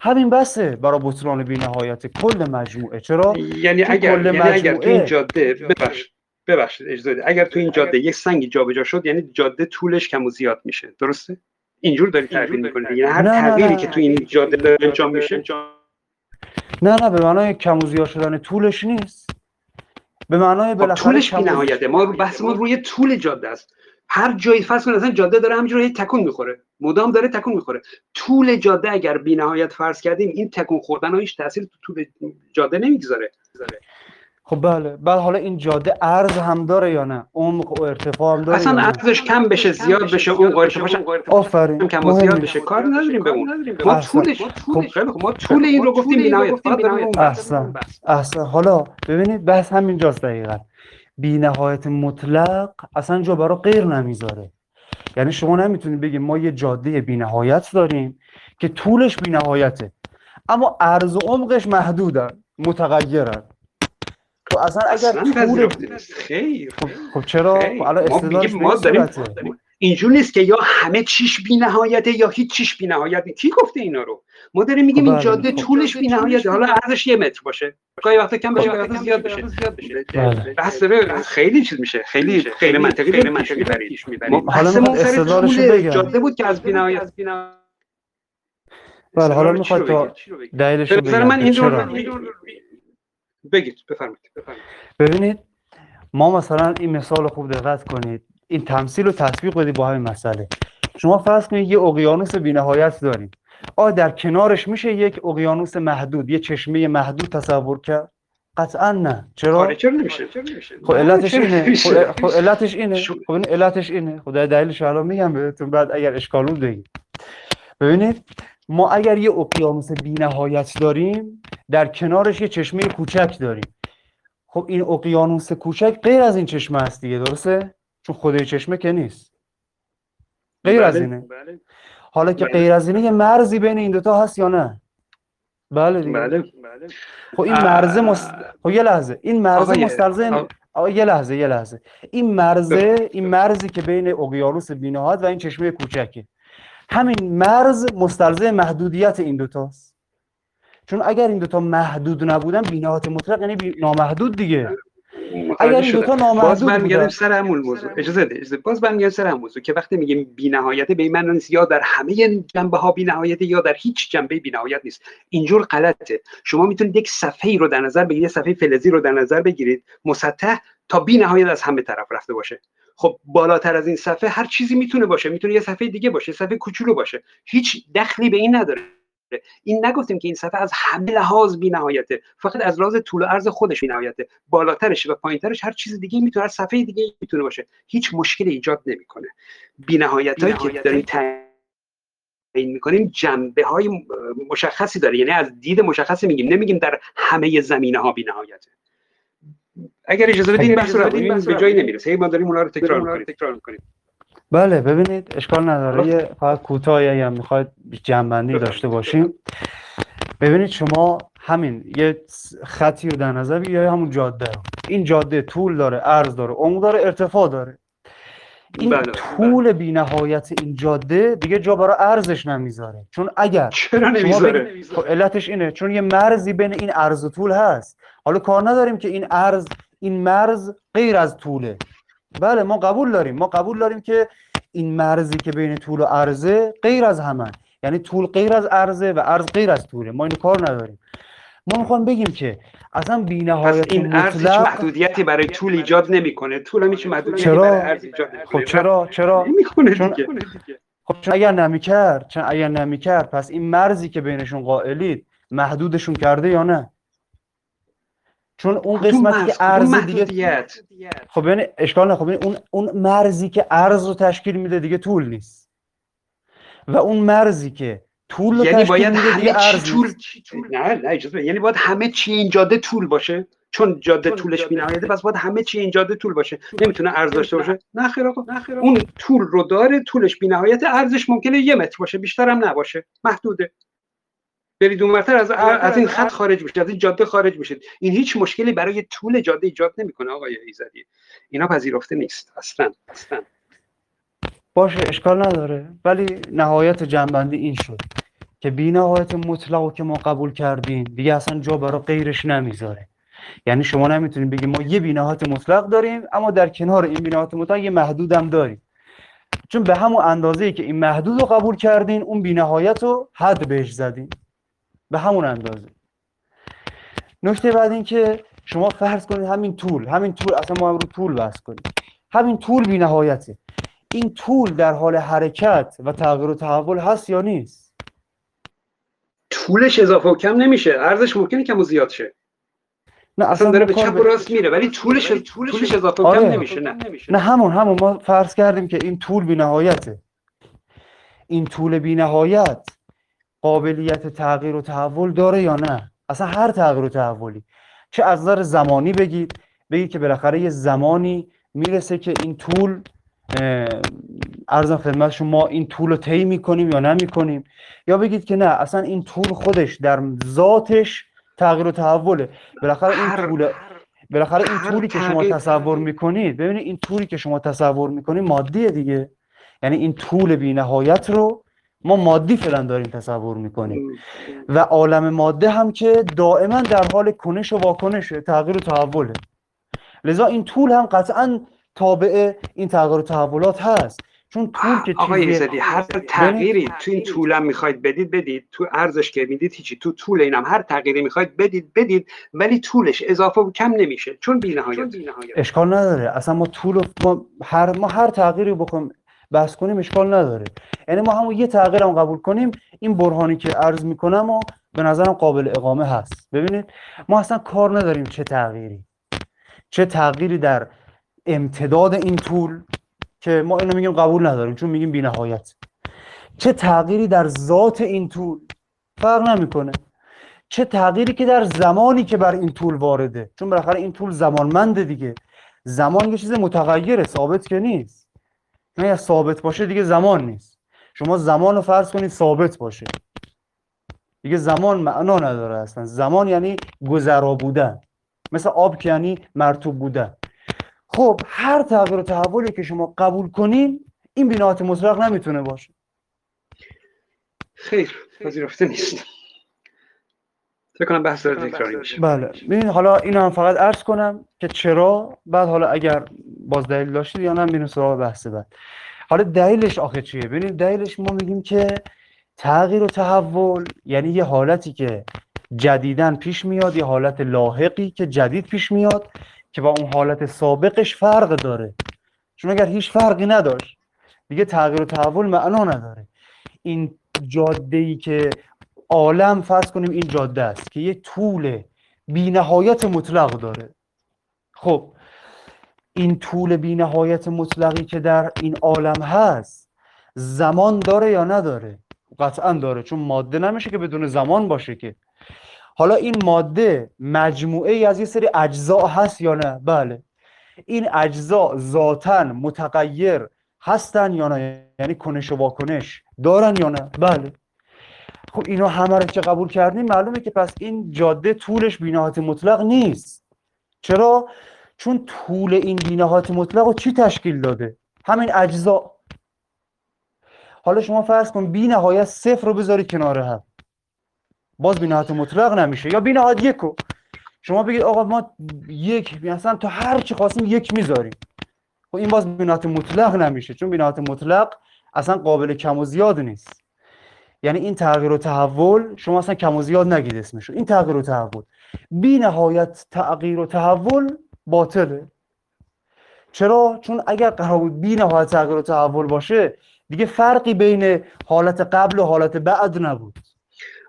همین بسه برای بطلان بی نهایت کل مجموعه. چرا؟ یعنی اگر یعنی اگر تو این جاده ببخشید ببخشید اجازه اگر تو این جاده یک سنگی جابجا شد یعنی جاده طولش کم و زیاد میشه. درسته؟ اینجور داری تعبیر می‌کنید یعنی هر تغییری که تو این جاده انجام میشه نه نه به معنای کم و زیاد شدن طولش نیست. به معنای خب بالاخره طولش بی‌نهایته. ما بحث ما روی طول جاده است. هر جایی فرض کن اصلا جاده داره همینجوری تکون می‌خوره. مدام داره تکون می‌خوره. طول جاده اگر بی‌نهایت فرض کردیم این تکون خوردن ها هیچ تاثیر تو طول جاده نمی‌گذاره. خب بله. بعد حالا این جاده عرض هم داره یا نه؟ عمق و ارتفاع هم داره اصلا؟ ارزش کم بشه زیاد بشه اون ارتفاعش هم آفرین. کم و زیاد. بشه. کار نداریم به اون. ما. طولش خیلی خوب. ما طول این رو گفتیم بی‌نهایت. احسن. احسن. حالا ببینید بحث همینجاست دقیقا. بی نهایت مطلق اصلا جا برای غیر نمی‌ذاره یعنی شما نمی‌تونید بگید ما یه جاده بی نهایت داریم که طولش بی نهایته اما عرض و عمقش محدودن متغیرن تو اصلا اگر اصلا طول. خیر خب, خب چرا. خب الان ما ما داریم. اینجور نیست که یا همه چیش بی نهایته یا هیچ چیش بی نهایت کی گفته اینا رو؟ ما داریم میگیم خب این بله. جاده خب طولش بی نهایته حالا ارزش یه متر باشه. گاهی وقتا کم بشه گاهی وقتا زیاد بشه. بله. بحث داره خیلی چیز میشه. خیلی خیلی منطقی خیلی منطقی ما حالا استدلالشو طول بگم. جاده بود که از بی نهایت بله حالا استدلال چی رو می‌خواد تا؟ دلیلش رو بگم من که این چرا. رو بگید بفرمایید بفرمایید. ببینید ما مثلا این مثال خوب دقت کنید. این تمثیل رو تطبیق بدید با همین مسئله. شما فرض کنید یه اقیانوس بی‌نهایت داریم. آ در کنارش میشه یک اقیانوس محدود یه چشمه محدود تصور کرد؟ قطعا نه. چرا؟ آره چرا نمیشه؟ چرا نمیشه؟ خب علتش چرا اینه؟ خب خب علتش اینه. خب این علتش اینه. خدا دلیلش رو الان میگم بهتون بعد اگر اشکال بود بگید ببینید ما اگر یه اقیانوس بی‌نهایت داریم در کنارش یه چشمه کوچک داریم. خب این اقیانوس کوچک غیر از این چشمه است دیگه درسته؟ چون خود چشمه که نیست. غیر از بله، اینه. بله. حالا که بله. غیر از اینه یه مرزی بین این دوتا هست یا نه؟ بله دیگه. بله خب این مرزه مست... خب یه لحظه. این مرزه مستلزم یه لحظه یه لحظه. این مرزه این مرزی که بین اقیانوس بی‌نهایت و این چشمه کوچکه. همین مرز مستلزم محدودیت این دوتاست چون اگر این دوتا محدود نبودن بی‌نهایت مطلق یعنی بی... نامحدود دیگه. اگر این دوتا باز نامحدود برمیگردیم بودن سر همون موضوع. اجازه اجازه باز برمیگردیم سر همون موضوع که وقتی میگیم بی‌نهایت به نیست یا در همه جنبه ها بی‌نهایت یا در هیچ جنبه بی‌نهایت نیست. اینجور غلطه. شما می‌تونید یک صفحه ای رو در نظر بگیرید صفحه فلزی رو در نظر بگیرید مسطح تا بی‌نهایت از همه طرف رفته باشه. خب بالاتر از این صفحه هر چیزی می‌تونه باشه. می‌تونه یه صفحه دیگه باشه یه صفحه کوچولو باشه. هیچ دخلی به این نداره. این نگفتیم که این صفحه از همه لحاظ بی‌نهایته. فقط از لحاظ طول و عرض خودش بی‌نهایته. بالاترش و پایینترش هر چیز دیگه می‌تونه هر صفحه دیگه می‌تونه باشه. هیچ مشکلی ایجاد نمی‌کنه. بی‌نهایت هایی که داریم تعیین می‌کنیم جنبه های مشخصی داره. یعنی از دید مشخصی میگیم. نمیگیم در همه زمینه ها بی‌نهایته. اگر اجازه بدین بحث رو به جایی نمی‌رسه. هی ما داریم اونا رو تکرار می‌کنیم. بله ببینید اشکال نداره. یه فقط کوتاهی اگر می‌خواید جنبندی داشته باشیم. ببینید شما همین یه خطی رو در نظر یا همون جاده رو. این جاده طول داره عرض داره عمق داره ارتفاع داره. این بله، طول بی‌نهایت این جاده دیگه جا برای ارزش نمی‌ذاره. چون اگر چرا نمی‌ذاره؟ بگید- خب علتش اینه. چون یه مرزی بین این عرض و طول هست. حالا کار نداریم که این عرض این مرز غیر از طوله. بله ما قبول داریم. ما قبول داریم که این مرزی که بین طول و عرضه غیر از همه. یعنی طول غیر از عرضه و عرض غیر از طوله. ما اینو کار نداریم. ما می‌خوام بگیم که اصلا بی‌نهایت این ارز هیچ مطلق محدودیتی برای طول ایجاد نمی‌کنه. طول هم هیچ محدودیتی چرا؟ برای عرض ایجاد خب نمی‌کنه چرا؟ چرا؟ نمی‌کنه چون- دیگه. خب چون اگر نمی‌کرد چون اگر نمی‌کرد پس این مرزی که بینشون قائلید محدودشون کرده یا نه؟ چون اون کدوم قسمتی؟ که عرض دیگه؟ خب یعنی اشکال نه. خب یعنی اون اون مرزی که عرض رو تشکیل میده دیگه طول نیست. و اون مرزی که طول رو یعنی تشکیل باید میده دیگه همه چی ارز طول. نه نه اجازه. یعنی باید همه چی این جاده طول باشه. چون جاده طولش بی‌نهایته پس باید همه چی این جاده طول باشه. نمی‌تونه ارز داشته باشه. نه خیر آقا. اون طول رو داره طولش بی‌نهایت ارزش ممکنه یه متر باشه بیشتر هم نباشه. محدوده. برید اونورتر از از این خط خارج بشید از این جاده خارج بشید این هیچ مشکلی برای طول جاده ایجاد نمی‌کنه آقای ایزدی. اینا پذیرفته نیست اصلا اصلا. باشه اشکال نداره. ولی نهایت جنبندی این شد که بی نهایت مطلق که ما قبول کردیم دیگه اصلا جا برای غیرش نمی‌ذاره. یعنی شما نمی‌تونید بگید ما یه بی نهایت مطلق داریم اما در کنار این بی نهایت مطلق یه محدود هم داریم. چون به همون اندازه ای که این محدود رو قبول کردین اون بی نهایت رو حد بهش زدین. به همون اندازه. نکته بعد این که شما فرض کنید همین طول همین طول اصلا ما هم رو طول بحث کنیم. همین طول بی نهایته. این طول در حال حرکت و تغییر و تحول هست یا نیست؟ طولش اضافه و کم نمیشه. ارزش ممکنه کم و زیاد شه. نه اصلا داره به چپ و راست میره ولی طولش طولش اضافه و آره. کم نمیشه نه نه همون همون. ما فرض کردیم که این طول بی نهایته. این طول بی نهایت قابلیت تغییر و تحول داره یا نه؟ اصلا هر تغییر و تحولی. چه از نظر زمانی بگید بگید که بالاخره یه زمانی می‌رسه که این طول ارزم خدمت شما این طول رو طی می‌کنیم یا نمی‌کنیم؟ یا بگید که نه اصلا این طول خودش در ذاتش تغییر و تحوله. بالاخره این طول بالاخره این طولی که شما تصور می‌کنید ببینید این طولی که شما تصور می‌کنید مادیه دیگه. یعنی این طول بی نهایت رو ما مادی فعلا داریم تصور می‌کنیم. و عالم ماده هم که دائما در حال کنش و واکنش تغییر و تحوله. لذا این طول هم قطعا تابع این تغییر و تحولات هست. چون طول که آقای هر تغییری تو این طولم می‌خواید بدید بدید. تو ارزش که می‌دید هیچی. تو طول اینم هر تغییری می‌خواید بدید بدید. ولی طولش اضافه و کم نمیشه. چون بی‌نهایت. اشکال نداره. اصلا ما طول ما هر ما هر تغییری بخوایم بحث کنیم اشکال نداره. یعنی ما همون یه تغییر هم قبول کنیم. این برهانی که عرض می‌کنم و به نظرم قابل اقامه هست. ببینید ما اصلا کار نداریم چه تغییری. چه تغییری در امتداد این طول که ما اینو میگیم قبول نداریم چون میگیم بی‌نهایت. چه تغییری در ذات این طول؟ فرق نمی‌کنه. چه تغییری که در زمانی که بر این طول وارده؟ چون بالاخره این طول زمانمنده دیگه. زمان یه چیز متغیره ثابت که نیست. نه یا ثابت باشه دیگه زمان نیست. شما زمان رو فرض کنید ثابت باشه. دیگه زمان معنا نداره اصلا. زمان یعنی گذرا بودن. مثل آب که یعنی مرتوب بودن. خب هر تغییر و تحولی که شما قبول کنین این بینات مطلق نمی‌تونه باشه. خیر. پذیرفته نیست. فکر کنم بحث داره تکراری میشه. بله. ببین حالا اینو هم فقط عرض کنم که چرا بعد حالا اگر باز دلیل داشتید یا نه میریم سراغ بحث بعد. حالا دلیلش آخه چیه؟ ببینید دلیلش ما میگیم که تغییر و تحول یعنی یه حالتی که جدیدن پیش میاد یه حالت لاحقی که جدید پیش میاد که با اون حالت سابقش فرق داره. چون اگر هیچ فرقی نداشت دیگه تغییر و تحول معنا نداره. این جاده ای که عالم فرض کنیم این جاده است که یه طول بینهایت مطلق داره. خب این طول بینهایت مطلقی که در این عالم هست زمان داره یا نداره؟ قطعا داره چون ماده نمیشه که بدون زمان باشه که. حالا این ماده مجموعه ای از یه سری اجزا هست یا نه؟ بله. این اجزا ذاتا متغیر هستن یا نه؟ یعنی کنش و واکنش دارن یا نه؟ بله. خب اینا همه رو که قبول کردیم معلومه که پس این جاده طولش بینهایت مطلق نیست. چرا؟ چون طول این بینهایت مطلق رو چی تشکیل داده؟ همین اجزا. حالا شما فرض کن بی صفر رو بذاری کنار هم. باز بی نهایت مطلق نمیشه. یا بی نهایت یکو شما بگید آقا ما یک مثلا تو هر چی خواستیم یک می‌ذاریم. خب این باز بی نهایت مطلق نمیشه. چون بی نهایت مطلق اصلا قابل کم و زیاد نیست. یعنی این تغییر و تحول شما اصلا کم و زیاد نگید اسمشو. این تغییر و تحول. بی نهایت تغییر و تحول باطله. چرا؟ چون اگر قرار بود بی نهایت تغییر و تحول باشه دیگه فرقی بین حالت قبل و حالت بعد نبود.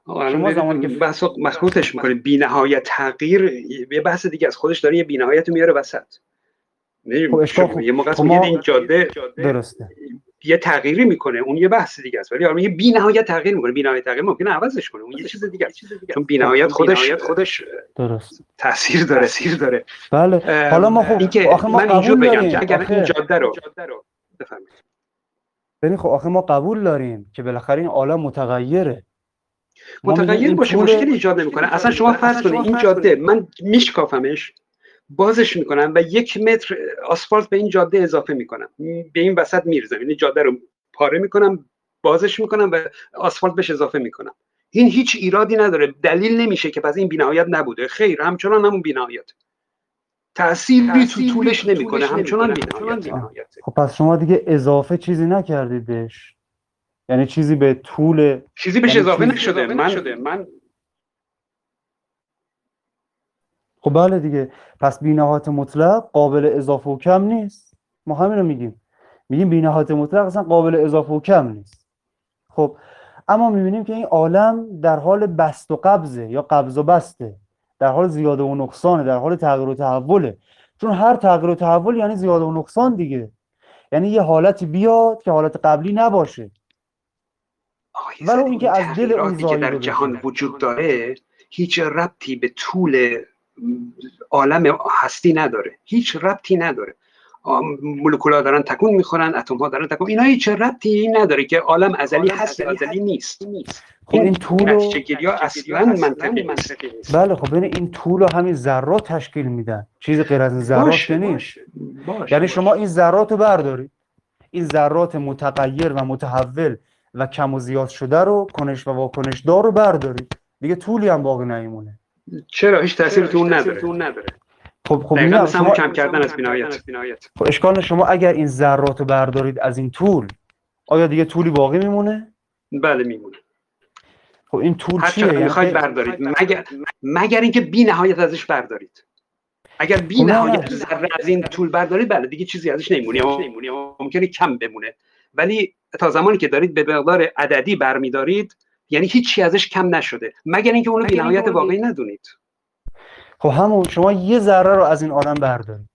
شما زمانی که- بحث مخلوطش می‌کنه بی نهایت تغییر یه بحث دیگه از خودش داره یه بی نهایت میاره وسط. خب اشکال- یه موقع خب ما- این جاده درسته. یه تغییری می‌کنه اون یه بحث دیگه است. ولی آره یه بی نهایت تغییر می‌کنه. بی نهایت تغییر ممکنه عوضش کنه اون یه چیز دیگه است. چون بی نهایت خودش خودش درست. تاثیر داره تاثیر داره. بله. حالا ما خب اینکه آخه ما من اینجور قبول بگم داریم. که اگر این جاده رو. بفرمایید. ببین خب آخه ما قبول داریم که بالاخره این عالم متغیره. متغیر باشه مشکلی ایجاد نمی‌کنه. اصلا شما فرض کنید این جاده من میشکافمش. بازش می‌کنم و یک متر آسفالت به این جاده اضافه می‌کنم. به این وسط میرزم یعنی جاده رو پاره می‌کنم بازش می‌کنم و آسفالت بهش اضافه می‌کنم. این هیچ ایرادی نداره. دلیل نمیشه که پس این بینهایت نبوده. خیر همچنان همون بینهایت. تأثیری تو طولش نمی‌کنه. همچنان بینهایت. خب پس شما دیگه اضافه چیزی نکردید بهش. یعنی چیزی به طول چیزی بهش یعنی اضافه چیزی- نشده. من من خب بله دیگه. پس بینهایت مطلق قابل اضافه و کم نیست. ما همین رو میگیم. میگیم بینهایت مطلق اصلا قابل اضافه و کم نیست. خب اما می‌بینیم که این عالم در حال بست و قبضه یا قبض و بسته. در حال زیاده و نقصانه در حال تغییر و تحوله. چون هر تغییر و تحول یعنی زیاده و نقصان دیگه. یعنی یه حالتی بیاد که حالت قبلی نباشه. زدی، اینکه این از دل اون که در. جهان وجود داره هیچ ربطی به طول عالم هستی نداره. هیچ ربطی نداره. مولکولا دارن تکون می‌خورن اتم ها دارن تکون اینا هیچ ربطی نداره که عالم ازلی هست ازلی نیست. خب این طول و- نتیجه اصلا منطقی نیست. بله خب ببین این طول و همین ذرات تشکیل میدن. چیز غیر از این ذرات نیست. یعنی باشه. شما این ذرات رو بردارید. این ذرات متغیر و متحول و کم و زیاد شده رو کنش و واکنش دار رو بردارید. دیگه طولی هم باقی نمیمونه چرا؟ هیچ تاثیری تو اون نداره. خب خب همون شما کم کردن از بینایت خب اشکال نه، شما اگر این ذرات رو بردارید از این طول آیا دیگه طولی باقی میمونه؟ بله میمونه. خب این طول هر چیه؟ یعنی می‌خواید بردارید مگر مگر اینکه بی نهایت ازش بردارید. اگر بی خب نه، نهایت نه. ذره از این طول بردارید بله دیگه چیزی ازش نمیمونه. یا ممکنه کم بمونه. ولی تا زمانی که دارید به مقدار عددی برمیدارید یعنی هیچی ازش کم نشده مگر اینکه اونو بی نهایت واقعی ندونید. خب همون شما یه ذره رو از این عالم بردارید.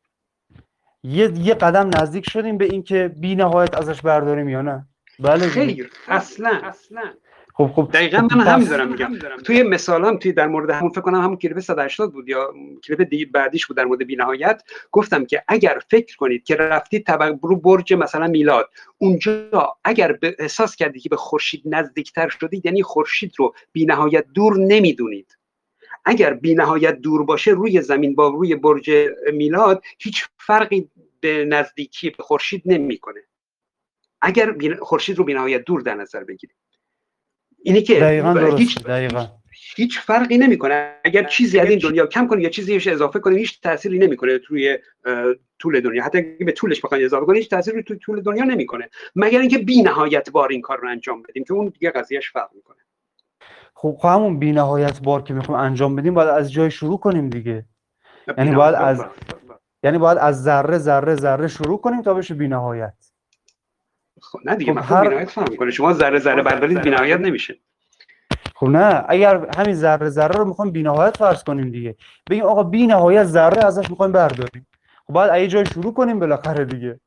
یه یه قدم نزدیک شدیم به اینکه بی نهایت ازش برداریم یا نه؟ بله. خیر اصلا. خب خب دقیقا خب من هم دارم میگم. توی مثال هم توی در مورد همون فکر کنم همون کلیپ 180 بود یا کلیپ دیگه بعدیش بود در مورد بینهایت گفتم که اگر فکر کنید که رفتید طبق رو برج مثلا میلاد اونجا اگر به احساس کردید که به خورشید نزدیکتر شدید یعنی خورشید رو بینهایت دور نمی‌دونید. اگر بینهایت دور باشه روی زمین با روی برج میلاد هیچ فرقی به نزدیکی به خورشید نمی‌کنه. اگر خورشید رو بینهایت دور در نظر بگیرید. اینی که دقیقا هیچ درسته دقیقا. هیچ فرقی نمی‌کنه. اگر چیزی از این دنیا کم کنید یا چیزی بهش اضافه کنید هیچ تأثیری نمی‌کنه توی طول دنیا. حتی اگه به طولش بخواید اضافه کنید هیچ تأثیری توی طول دنیا نمی‌کنه. مگر اینکه بی نهایت بار این کار رو انجام بدیم که اون دیگه قضیهش فرق می‌کنه. خب خب همون بی نهایت بار که می‌خوایم انجام بدیم باید از جای شروع کنیم دیگه. یعنی باید از- یعنی باید از ذره ذره ذره شروع کنیم تا بشه بی نهایت خب نه دیگه خب هر- بینهایت فهم کنه شما ذره ذره بردارید بینهایت نمیشه. خب نه اگر همین ذره ذره رو می‌خوایم بی نهایت فرض کنیم دیگه. بگیم آقا بی نهایت ذره ازش می‌خوایم برداریم. خب از یه جای شروع کنیم بالاخره دیگه.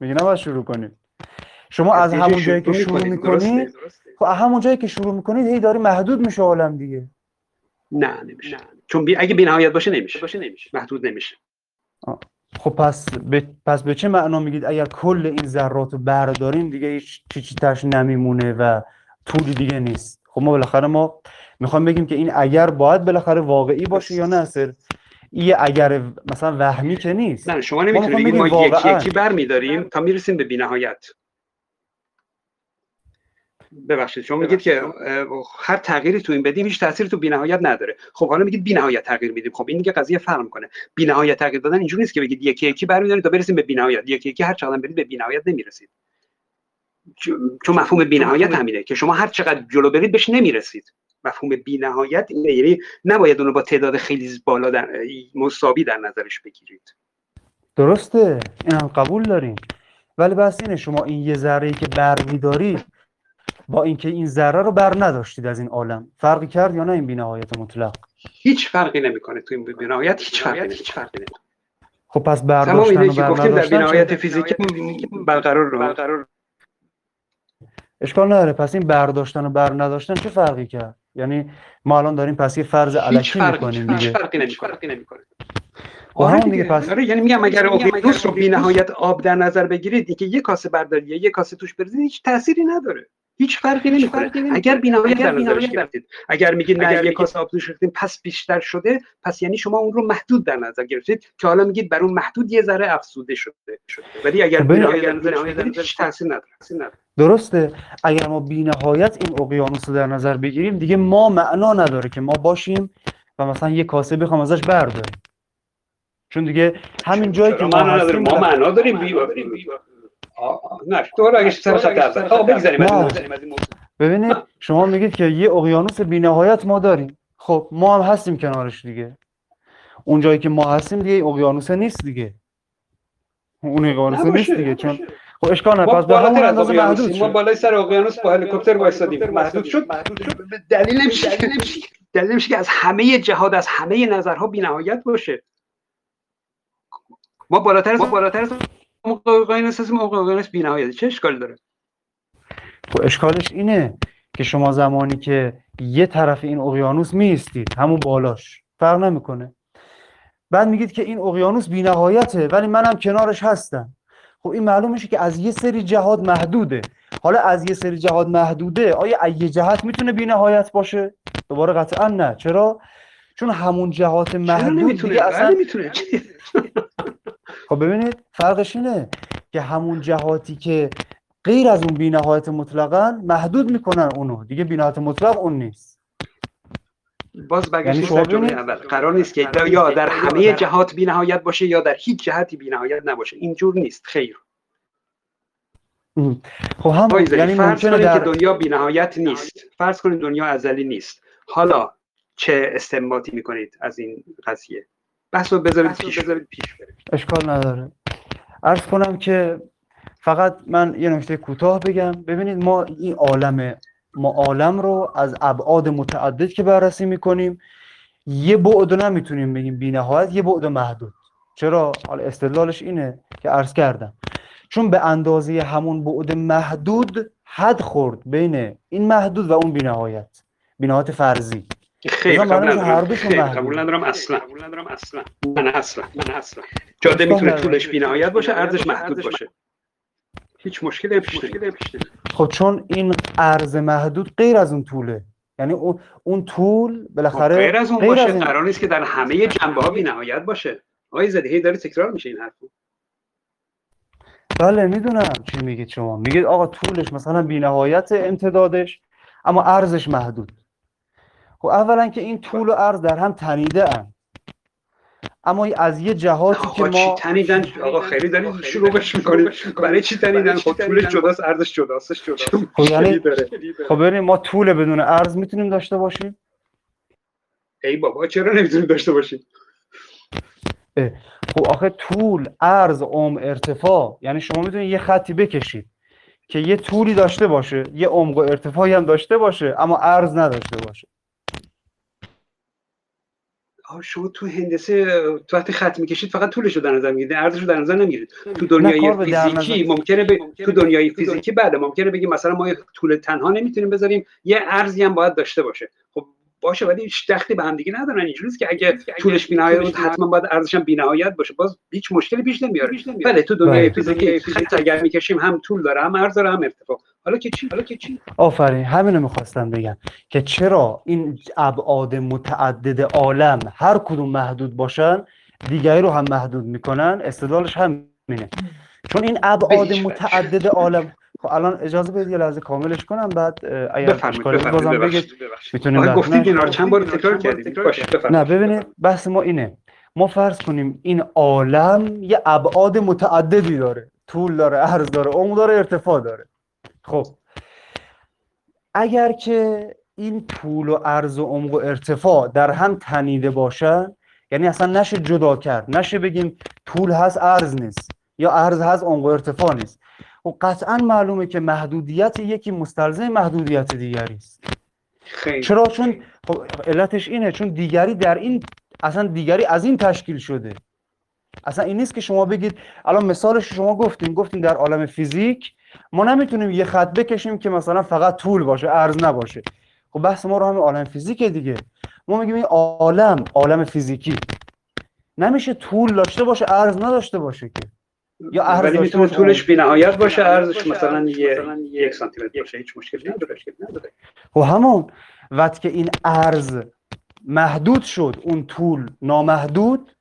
میگه نه باید شروع کنیم. شما از همون جایی که شروع می‌کنید،. خب از همون جایی که شروع می‌کنید هی داری محدود میشه عالم دیگه. نه نمیشه. چون بی... اگه بینهایت باشه نمیشه. محدود نمیشه. خب پس به, پس به چه معنا میگید؟ اگر کل این ذرات رو برداریم دیگه هیچ چی چی تاش نمیمونه و طولی دیگه نیست. خب ما بالاخره ما می‌خوام بگیم که این اگر باید بالاخره واقعی باشه یا نه سر؟ این اگر مثلا وهمی که نیست. نه شما نمی‌تونید ما بگیم یکی. یکی برمیداریم تا می‌رسیم به بینهایت. ببخشید شما میگید که هر تغییری تو این بدیم هیچ تأثیری تو بینهایت نداره. خب حالا میگید بینهایت تغییر میدیم. خب این دیگه قضیه فرق می‌کنه. بینهایت تغییر دادن اینجوری نیست که بگید یکی یکی برمیداریم تا برسیم به بینهایت. یکی یکی هر چقدر برید به بینهایت نمی‌رسید. چون- مفهوم بینهایت همینه که شما هر چقدر جلو برید بهش نمی‌رسید. مفهوم بینهایت اینه. یعنی نباید اونو با تعداد خیلی بالا در مساوی در نظرش بگیرید. درسته. این هم قبول داریم. ولی بس اینه شما این یه ذره ای که بر میدارید با اینکه این ذره رو بر نداشتید از این عالم. فرقی کرد یا نه این بی‌نهایت مطلق؟ هیچ فرقی نمی‌کنه تو این بینهایت هیچ فرقی نمی‌کنه. هیچ فرقی نمی‌کنه. خب پس برداشتن و که بر گفتیم در بینهایت فیزیکی برقرار رو اشکال نداره. پس این برداشتن و بر نداشتن چه فرقی کرد؟ یعنی ما الان داریم پس یه فرض علکی می‌کنیم هیچ دیگه. فرقی نمی‌کنه. آره دیگه. پس آره یعنی میگم اگر اقیانوس رو بی نهایت آب در نظر بگیرید که یه کاسه برداری یه کاسه توش بریزید هیچ تأثیری نداره. هیچ فرقی نمی‌کنه. اگر بی نهایت در نظرش گرفتید. اگر میگید نه یه کاسه آب ریختیم پس بیشتر شده. پس یعنی شما اون رو محدود در نظر گرفتید که حالا میگید بر اون محدود یه ذره افزوده شده. ولی اگر بی ببین، نهایت در نظرش بگیرید هیچ تأثیر نداره. درسته. اگر ما بی نهایت این اقیانوس رو در نظر بگیریم دیگه ما معنا نداره که ما باشیم و مثلا یه کاسه بخوام ازش برداریم. چون دیگه همین جایی که ما ما معنا داریم. نه دوباره اگه سر خط اول. آه بگذاریم از این نه. موضوع. ببینید شما میگید که یه اقیانوس بی نهایت ما داریم. خب ما هم هستیم کنارش دیگه. اون جایی که ما هستیم دیگه اقیانوس نیست دیگه. اون اقیانوس نیست دیگه چون. خب اشکال نداره. ما پس به همون اندازه. محدود ما بالای سر اقیانوس با هلیکوپتر وایسادیم محدود شد؟ دلیل نمیشه دلیل نمیشه که از همه جهات از همه نظرها بی‌نهایت باشه. ما بالاتر از ما بالاتر از اقیانوس هستیم اقیانوس بی‌نهایت چه اشکالی داره؟ خب اشکالش اینه که شما زمانی که یه طرف این اقیانوس میستید همون بالاش. فرق نمی‌کنه. بعد میگید که این اقیانوس بی‌نهایته ولی منم کنارش هستم. خب این معلوم میشه که از یه سری جهات محدوده. حالا از یه سری جهات محدوده آیا یه جهت می‌تونه بی‌نهایت باشه؟ دوباره قطعا نه. چرا؟ چون همون جهات محدود دیگه بله اصلا می‌تونه. خب ببینید فرقش اینه که همون جهاتی که غیر از اون بی‌نهایت مطلقا محدود می‌کنن اونو. دیگه بی‌نهایت مطلق اون نیست. باز یعنی شما سر جمله اول. قرار نیست که یا در همه جهات بی‌نهایت باشه یا در هیچ جهتی بی‌نهایت نباشه. اینجور نیست. خیر. خب زلی، یعنی فرض کنید در که دنیا بی‌نهایت نیست. فرض کنید دنیا ازلی نیست. حالا چه استنباطی می‌کنید از این قضیه؟ بحث رو بذارید پیش. بذارید پیش بریم. اشکال نداره. عرض کنم که فقط من یه نکته کوتاه بگم. ببینید ما این عالم ما عالم رو از ابعاد متعدد که بررسی می‌کنیم یه بعد رو نمی‌تونیم بگیم بی‌نهایت یه بعد محدود. چرا؟ حالا استدلالش اینه که عرض کردم. چون به اندازه همون بعد محدود حد خورد بین این محدود و اون بی‌نهایت. بی‌نهایت فرضی. خیر بذار قبول ندارم. قبول ندارم اصلا قبول ندارم اصلا. من اصلا من اصلا. جاده می‌تونه. طولش بی‌نهایت باشه ارزش محدود باشه. هیچ مشکلی پیش نمیاد. خب چون این عرض محدود غیر از اون طوله. یعنی اون اون طول بالاخره خب، غیر از اون غیر باشه قرار نیست که در همه جنبه ها بی‌نهایت باشه. آقای زدی هی داره تکرار میشه این حرف بله می‌دونم چی میگید شما. میگید آقا طولش مثلا بی‌نهایت امتدادش اما عرضش محدود. خب اولا که این طول و عرض در هم تنیده ام اما از یه جهاتی که آقا چی ما تنیدن؟ آقا خیلی دارید شلوغش می‌کنید برای چی تنیدن؟ خب طولش جداست ارزش جداست. خب یعنی داره. خب ببینید ما طول بدون عرض می‌تونیم داشته باشیم؟ ای بابا چرا نمی‌تونید داشته باشید خب آخه طول عرض عمق ارتفاع یعنی شما می‌تونید یه خطی بکشید که یه طولی داشته باشه یه عمق و ارتفاعی هم داشته باشه اما عرض نداشته باشه. شما تو هندسه تو وقتی خط می‌کشید فقط طولش رو در نظر می‌گیرید ارزش رو در نظر نمی‌گیرید. تو دنیای فیزیکی نظر- ممکنه به تو دنیای فیزیکی بله ممکنه بگیم مثلا ما یه طول تنها نمی‌تونیم بذاریم یه ارزی هم باید داشته باشه. باشه ولی هیچ دخلی به هم دیگه ندارن. اینجوریه که اگه طولش بی‌نهایت بود حتما باید ارزش هم بی‌نهایت باشه. باز هیچ مشکلی پیش نمیاره. بله تو دنیای بله. فیزیکی خط اگر می‌کشیم هم طول داره هم عرض داره هم ارتفاع. حالا که چی؟ حالا که چی؟ آفرین. همینو می‌خواستم بگم که چرا این ابعاد متعدد عالم هر کدوم محدود باشن دیگری رو هم محدود می‌کنن؟ استدلالش همینه. چون این ابعاد. متعدد عالم خب الان اجازه بدید یه لحظه کاملش کنم بعد اگر اشکالی بود بازم بگید. می‌تونیم گفتید نه، اینا رو چند بار تکرار کردید؟ باشه نه ببینید بحث ما اینه. ما فرض کنیم این عالم یه ابعاد متعددی داره. طول داره عرض داره عمق داره ارتفاع داره. خب. اگر که این طول و عرض و عمق و ارتفاع در هم تنیده باشن یعنی اصلا نشه جدا کرد نشه بگیم طول هست عرض نیست یا عرض هست عمق و ارتفاع نیست. و قطعا معلومه که محدودیت یکی مستلزم محدودیت دیگری است. خیلی. چرا؟ چون خب علتش اینه چون دیگری در این اصلا دیگری از این تشکیل شده. اصلا این نیست که شما بگید الان مثالش شما گفتین گفتین در عالم فیزیک ما نمی‌تونیم یه خط بکشیم که مثلا فقط طول باشه عرض نباشه. خب بحث ما رو همین عالم فیزیک دیگه. ما میگیم این عالم عالم فیزیکی. نمیشه طول داشته باشه عرض نداشته باشه که. یا عرض ولی می‌تونه طولش بی‌نهایت باشه عرضش مثلا یک سانتی متر باشه هیچ مشکلی نداره خب همون وقتی که این عرض محدود شد اون طول نامحدود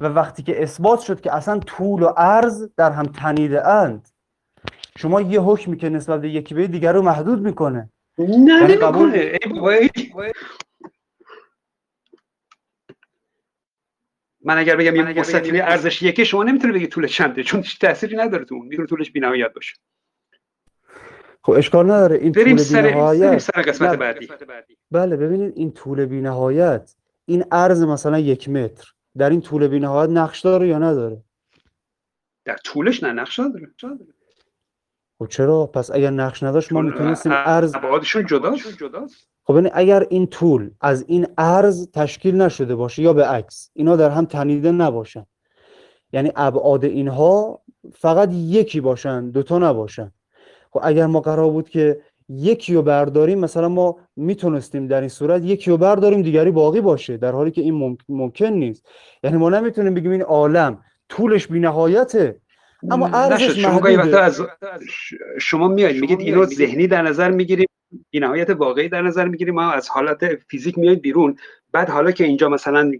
و وقتی که اثبات شد که اصلا طول و عرض در هم تنیده اند شما یه حکمی که نسبت به یکی به دیگر رو محدود می‌کنه. نه یعنی من اگر بگم یه مستطیلی ارزش یکی شما نمی‌تونه بگی طول چنده چون هیچ تأثیری نداره تو اون. می‌تونه طولش بی‌نهایت باشه. خب اشکال نداره. این طول بی‌نهایت سر قسمت بعدی. بله ببینید این طول بی‌نهایت این عرض مثلا یک متر در این طول بی‌نهایت نقش داره یا نداره؟ در طولش نه نقش نداره. خب چرا؟ پس اگر نقش نداشت ما می‌تونستیم عرض ابعادشون جداست. خب یعنی اگر این طول از این عرض تشکیل نشده باشه یا به عکس اینا در هم تنیده نباشن. یعنی ابعاد اینها فقط یکی باشن دوتا نباشن. خب اگر ما قرار بود که یکی رو برداریم مثلا ما می‌تونستیم در این صورت یکی رو برداریم دیگری باقی باشه در حالی که این ممکن نیست. یعنی ما نمی‌تونیم بگیم این عالم طولش نهایته اما ارزش شما از شما میایید میگید اینو ذهنی در نظر می‌گیریم. بینهایت واقعی در نظر می‌گیریم. ما از حالت فیزیک میایید بیرون. بعد حالا که اینجا مثلا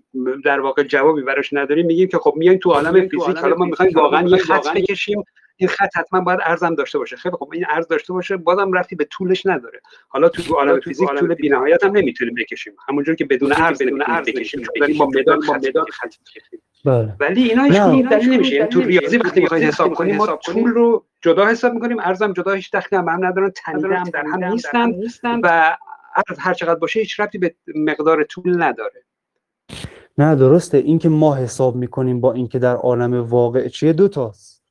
در واقع جوابی براش نداریم میگیم که خب میاییم تو عالم فیزیک. حالا ما می‌خوایم واقعا یه خط بکشیم. این خط حتما باید ارزم داشته باشه. خیلی خب این ارز داشته باشه بازم رفتی به طولش نداره. حالا تو عالم فیزیک طول بی‌نهایت هم نمی‌تونیم بکشیم. همونجور که بدون ارز بدون ارز بکشیم. با مداد با مداد خط بله. ولی اینا هیچ دلیل نمیشه. یعنی تو ریاضی وقتی می‌خواید حساب کنیم ما طول رو جدا حساب می‌کنیم ارزم جدا هیچ دخلی هم, هم ندارن تنیده هم در هم نیستن و ارز هر چقدر باشه هیچ ربطی به مقدار طول نداره. نه درسته. اینکه ما حساب می‌کنیم با اینکه در عالم واقع چیه دو تاست.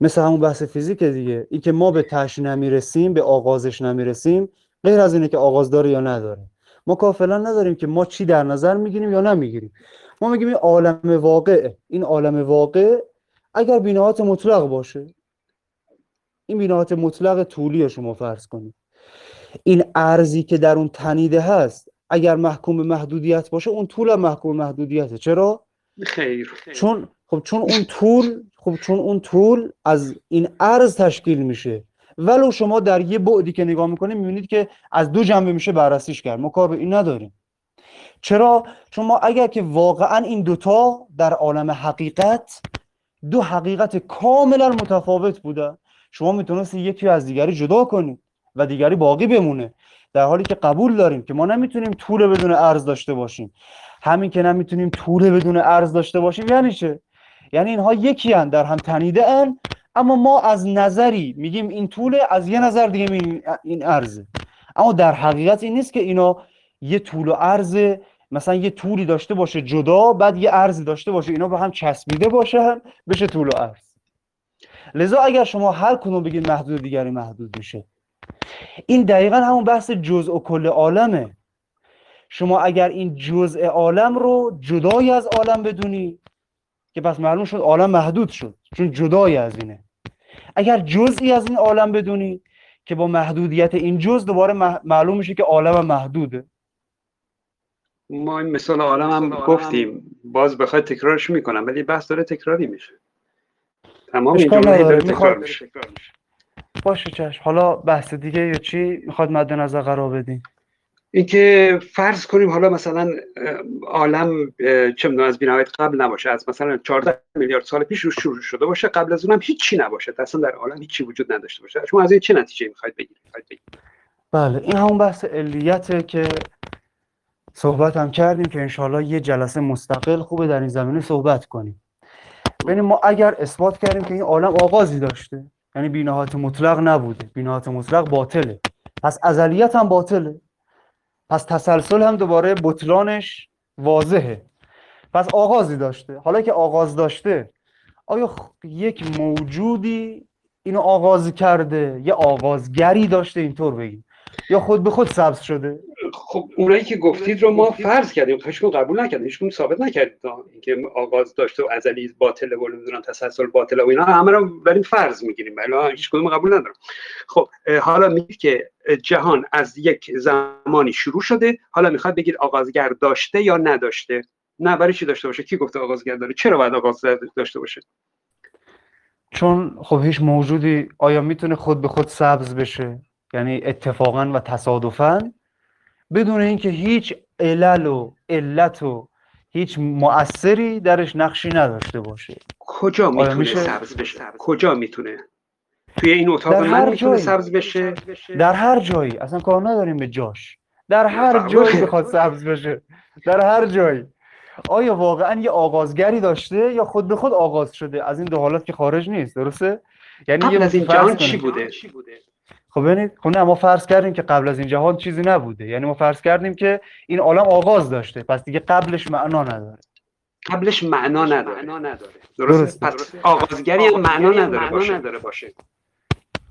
مثل همون بحث فیزیک دیگه. اینکه ما به تش نمی‌رسیم به آغازش نمی‌رسیم غیر از اینه که آغاز داره یا نداره. ما کافلا نداریم که ما چی در نظر می‌گیریم یا نمی‌گیریم. ما میگیم این عالم واقع این عالم واقع اگر بینهات مطلق باشه این بینهات مطلق طولی شما فرض کنید. این ارزی که در اون تنیده هست اگر محکوم به محدودیت باشه اون طول هم محکوم محدودیته. چرا؟ خیر, چون خب چون اون طول خب چون اون طول از این ارز تشکیل میشه. ولو شما در یه بعدی که نگاه می‌کنید می‌بینید که از دو جنبه میشه بررسیش کرد. ما کار به این نداریم. چرا؟ چون ما اگر که واقعا این دوتا در عالم حقیقت دو حقیقت کاملا متفاوت بوده. شما می‌تونستی یکی از دیگری جدا کنید و دیگری باقی بمونه. در حالی که قبول داریم که ما نمی‌تونیم طول بدون ارز داشته باشیم. همین که نمی‌تونیم طول بدون ارز داشته باشیم یعنی چه؟ یعنی اینها یکی هن در هم تنیده ان اما ما از نظری میگیم این طوله از یه نظر دیگه این, این ارزه. اما در حقیقت این نیست که اینا یه طول و عرض مثلا یه طولی داشته باشه جدا بعد یه عرضی داشته باشه اینا به هم چسبیده باشن بشه طول و عرض. لذا اگر شما هر کنون بگید محدود دیگری محدود میشه. این دقیقا همون بحث جزء و کل عالمه. شما اگر این جزء عالم رو جدای از عالم بدونی که پس معلوم شد عالم محدود شد چون جدای از اینه. اگر جزئی از این عالم بدونی که با محدودیت این جز دوباره معلوم میشه که عالم محدوده. ما این مثال عالم هم گفتیم. باز بخواد تکرارش می‌کنم ولی بحث داره تکراری میشه. تمام این جمله داره تکرار میشه. باشه چشم. حالا بحث دیگه یا چی؟ می‌خواد مد نظر قرار بدین. اینکه فرض کنیم حالا مثلا عالم چه می‌دونم از بینهایت قبل نباشه از مثلا 14 میلیارد سال پیش رو شروع شده باشه قبل از اونم هیچی نباشه. اصلا در عالم هیچی وجود نداشته باشه. شما از این چه نتیجه می‌خواید بگیرید؟ بله این همون بحث علیته که صحبت هم کردیم که انشالله یه جلسه مستقل خوبه در این زمینه صحبت کنیم. ببینیم ما اگر اثبات کردیم که این عالم آغازی داشته یعنی بینهایت مطلق نبوده. بینهایت مطلق باطله. پس ازلیت هم باطله. پس تسلسل هم دوباره بطلانش واضحه. پس آغازی داشته. حالا که آغاز داشته آیا یک موجودی اینو آغاز کرده؟ یه آغازگری داشته؟ اینطور بگیم. یا خود به خود سبز شده؟ خب اونایی که گفتید رو ما فرض کردیم هیچ قبول نکردیم هیچ ثابت نکردید اینکه آغاز داشته و ازلی باطله و نمی‌دونم تسلسل باطله و اینا همه رو بریم فرض می‌گیریم. بلا هیچ کدوم قبول ندارم خب حالا میگید که جهان از یک زمانی شروع شده حالا می‌خواد بگید آغازگر داشته یا نداشته؟ نه برای چی داشته باشه؟ کی گفته آغازگر داره؟ چرا باید آغاز داشته باشه؟ چون خب هیچ موجودی آیا می‌تونه خود به خود سبز بشه؟ یعنی اتفاقا و تصادفا بدون اینکه هیچ علل و علت و هیچ مؤثری درش نقشی نداشته باشه. کجا می‌تونه میشه... سبز بشه؟ کجا می‌تونه؟ توی این اتاق من می‌تونه سبز بشه؟ در هر جایی. اصلا کار نداریم به جاش. در هر جایی بخواد سبز بشه. در هر جایی. آیا واقعا یه آغازگری داشته یا خود به خود آغاز شده؟ از این دو حالت که خارج نیست درسته؟ یعنی قبل از این جهان چی بوده؟ خب ببینید خب نه ما فرض کردیم که قبل از این جهان چیزی نبوده. یعنی ما فرض کردیم که این عالم آغاز داشته. پس دیگه قبلش معنا نداره. قبلش معنا نداره. درست, پس آغازگری هم معنا نداره باشه. نداره باشه.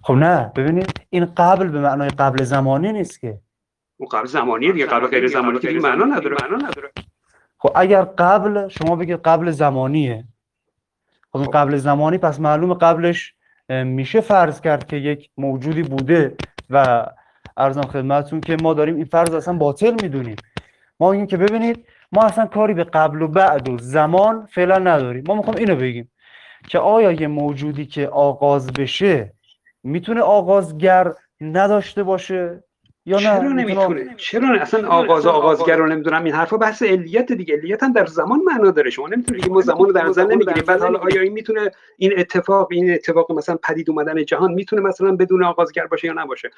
خب نه ببینید این قبل به معنای قبل زمانی نیست که. اون قبل زمانی دیگه قبل غیر زمانی که معنا نداره. معنا نداره. خب اگر قبل شما بگید قبل زمانیه. خب, خب. قبل زمانی پس معلوم قبلش میشه فرض کرد که یک موجودی بوده و ارزم خدمتتون که ما داریم این فرض اصلا باطل می‌دونیم. ما این که ببینید ما اصلا کاری به قبل و بعد و زمان فعلا نداریم. ما می‌خوام اینو بگیم که آیا یه موجودی که آغاز بشه می‌تونه آغازگر نداشته باشه؟ یا چرا نمی‌تونه؟ چرا نه؟ اصلا آغاز آغازگر رو نمی‌دونم. این حرفا بحث علیت دیگه. علیت هم در زمان معنا داره. شما نمی‌تونید ما زمان رو در نظر نمی‌گیریم. بعد حالا آیا این می‌تونه این اتفاق این اتفاق مثلا پدید اومدن جهان می‌تونه مثلا بدون آغازگر باشه یا نباشه؟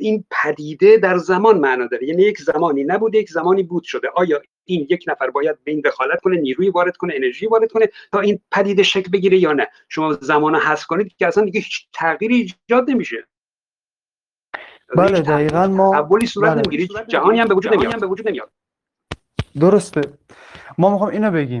این پدیده در زمان معنا داره. یعنی یک زمانی نبوده یک زمانی بود شده. آیا این یک نفر باید به این دخالت کنه نیروی وارد کنه انرژی وارد کنه تا این پدیده شکل بگیره یا نه؟ شما زمان حذف کنید که اصلا دیگه هیچ تغییری ایجاد نمیشه. بله دقیقا ما اولی صورت بله. نمی‌گیری جهانی هم به وجود نمیاد. به وجود نمیاد. درسته. ما می‌خوام اینو بگیم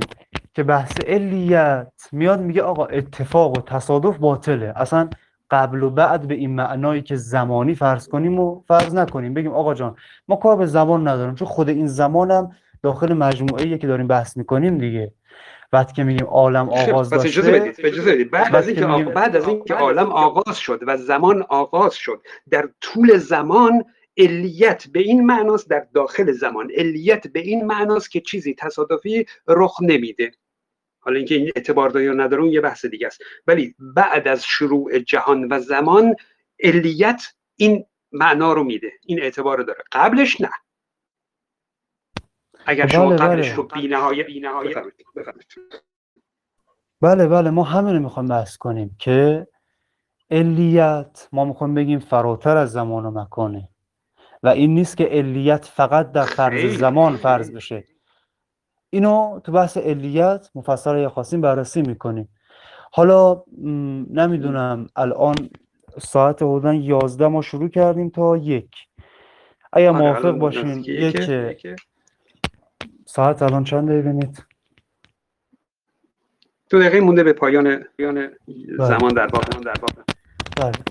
که بحث علیت میاد میگه آقا اتفاق و تصادف باطله. اصلا قبل و بعد به این معنایی که زمانی فرض کنیم و فرض نکنیم. بگیم آقا جان ما کار به زمان نداریم چون خود این زمانم داخل مجموعه که داریم بحث می‌کنیم دیگه. بعد که میگیم عالم آغاز داشته اجازه بدید اجازه بدید. بعد از اینکه میگیم... بعد از اینکه عالم آغاز شد و زمان آغاز شد در طول زمان علیت به این معناست در داخل زمان علیت به این معناست که چیزی تصادفی رخ نمیده. حالا اینکه این اعتبار داره یا نداره یه بحث دیگه است. ولی بعد از شروع جهان و زمان علیت این معنا رو میده. این اعتبار رو داره. قبلش نه. اگر شما بله قبلش بله. رو بی نهایت بله بله. ما همین رو می‌خوایم بحث کنیم که علیت ما می‌خوایم بگیم فراتر از زمان و مکانه. و این نیست که علیت فقط در فرض زمان فرض بشه. اینو تو بحث علیت مفصل یا خواستیم بررسی می‌کنیم. حالا نمی‌دونم الان ساعت حدودا 11 ما شروع کردیم تا یک. اگر موافق باشین یک ساعت الان چند ببینید دو دقیقه مونده به پایان پایان بله. زمان در واقع. در واقع بله.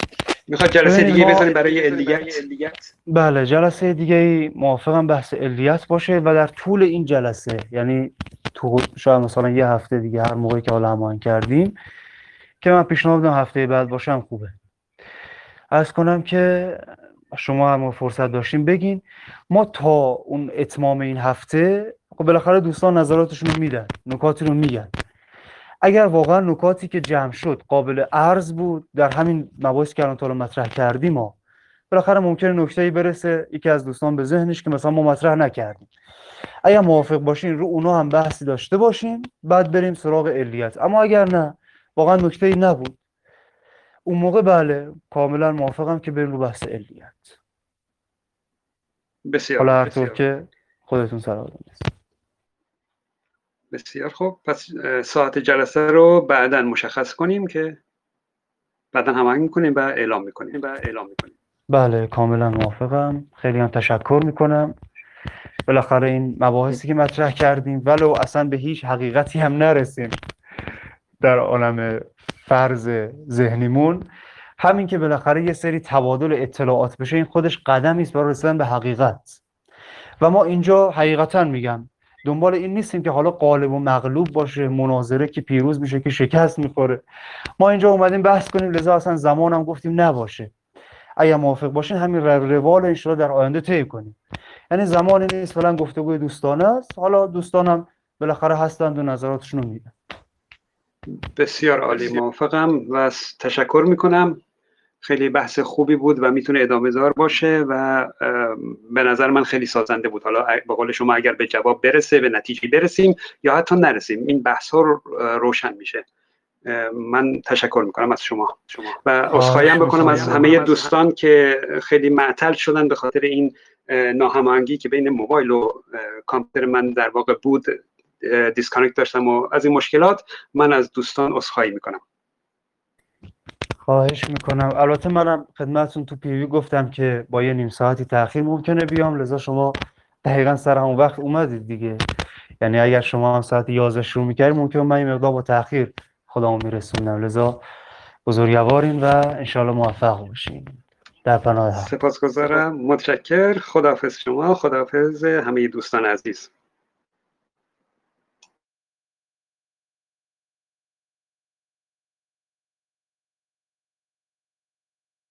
می‌خواد جلسه دیگه ما... بزنیم برای علیت بله جلسه دیگه موافقم بحث علیت باشه و در طول این جلسه یعنی تو شاید مثلا یه هفته دیگه هر موقعی که حالا هماهنگ کردیم که من پیشنهاد هفته بعد باشم خوبه. از کنم که شما هم فرصت داشتیم بگین. ما تا اون اتمام این هفته خب بالاخره دوستان نظراتشون رو میدن نکاتی رو میگن. اگر واقعا نکاتی که جمع شد قابل عرض بود در همین مباحث که الان مطرح کردیم ما بالاخره ممکنه نکته برسه یکی از دوستان به ذهنش که مثلا ما مطرح نکردیم. اگر موافق باشین رو اونا هم بحثی داشته باشیم بعد بریم سراغ علیت. اما اگر نه واقعا نکته ای نبود. اون موقع بله کاملا موافقم که بریم رو بحث علیت. بسیار حالا هر طور که خودتون سلام بسیار خوب. پس ساعت جلسه رو بعدا مشخص کنیم که بعدا هماهنگ می‌کنیم و اعلام می‌کنیم. و اعلام می‌کنیم. بله کاملا موافقم. خیلی هم تشکر می‌کنم. بالاخره این مباحثی که مطرح کردیم ولو اصلا به هیچ حقیقتی هم نرسیم در عالم فرض ذهنیمون. همین که بالاخره یه سری تبادل اطلاعات بشه این خودش قدمی است برای رسیدن به حقیقت. و ما اینجا حقیقتا میگم دنبال این نیستیم که حالا قالب و مغلوب باشه مناظره که پیروز میشه که شکست می‌خوره. ما اینجا اومدیم بحث کنیم لذا اصلا زمانم گفتیم نباشه. اگر موافق باشین همین روال انشاءالله در آینده طی کنیم. یعنی زمانی نیست فلان گفتگوی دوستانه است. حالا دوستانم بالاخره هستند و نظراتشون رو میدن بسیار عالی موافقم و تشکر می‌کنم. خیلی بحث خوبی بود و می‌تونه ادامه دار باشه و به نظر من خیلی سازنده بود. حالا به قول شما اگر به جواب برسه به نتیجه برسیم یا حتی نرسیم این بحث ها روشن میشه. من تشکر می‌کنم از شما. و عذرخواهی هم بکنم از همه دوستان که خیلی معطل شدن به خاطر این ناهماهنگی که بین موبایل و کامپیوتر من در واقع بود disconnect داشتم و از این مشکلات من از دوستان عذرخواهی می‌کنم. خواهش می‌کنم. البته منم خدمتتون تو PV گفتم که با یه نیم ساعتی تاخیر ممکنه بیام. لذا شما دقیقا سر همون وقت اومدید دیگه. یعنی اگر شما هم ساعت 11 شروع می‌کردید ممکن من این مقدار با تاخیر خودمو میرسوندم. لذا بزرگوارین و انشالله موفق باشین. در پناه سپاسگزارم. متشکر. خداحافظ شما. خداحافظ همه دوستان عزیز.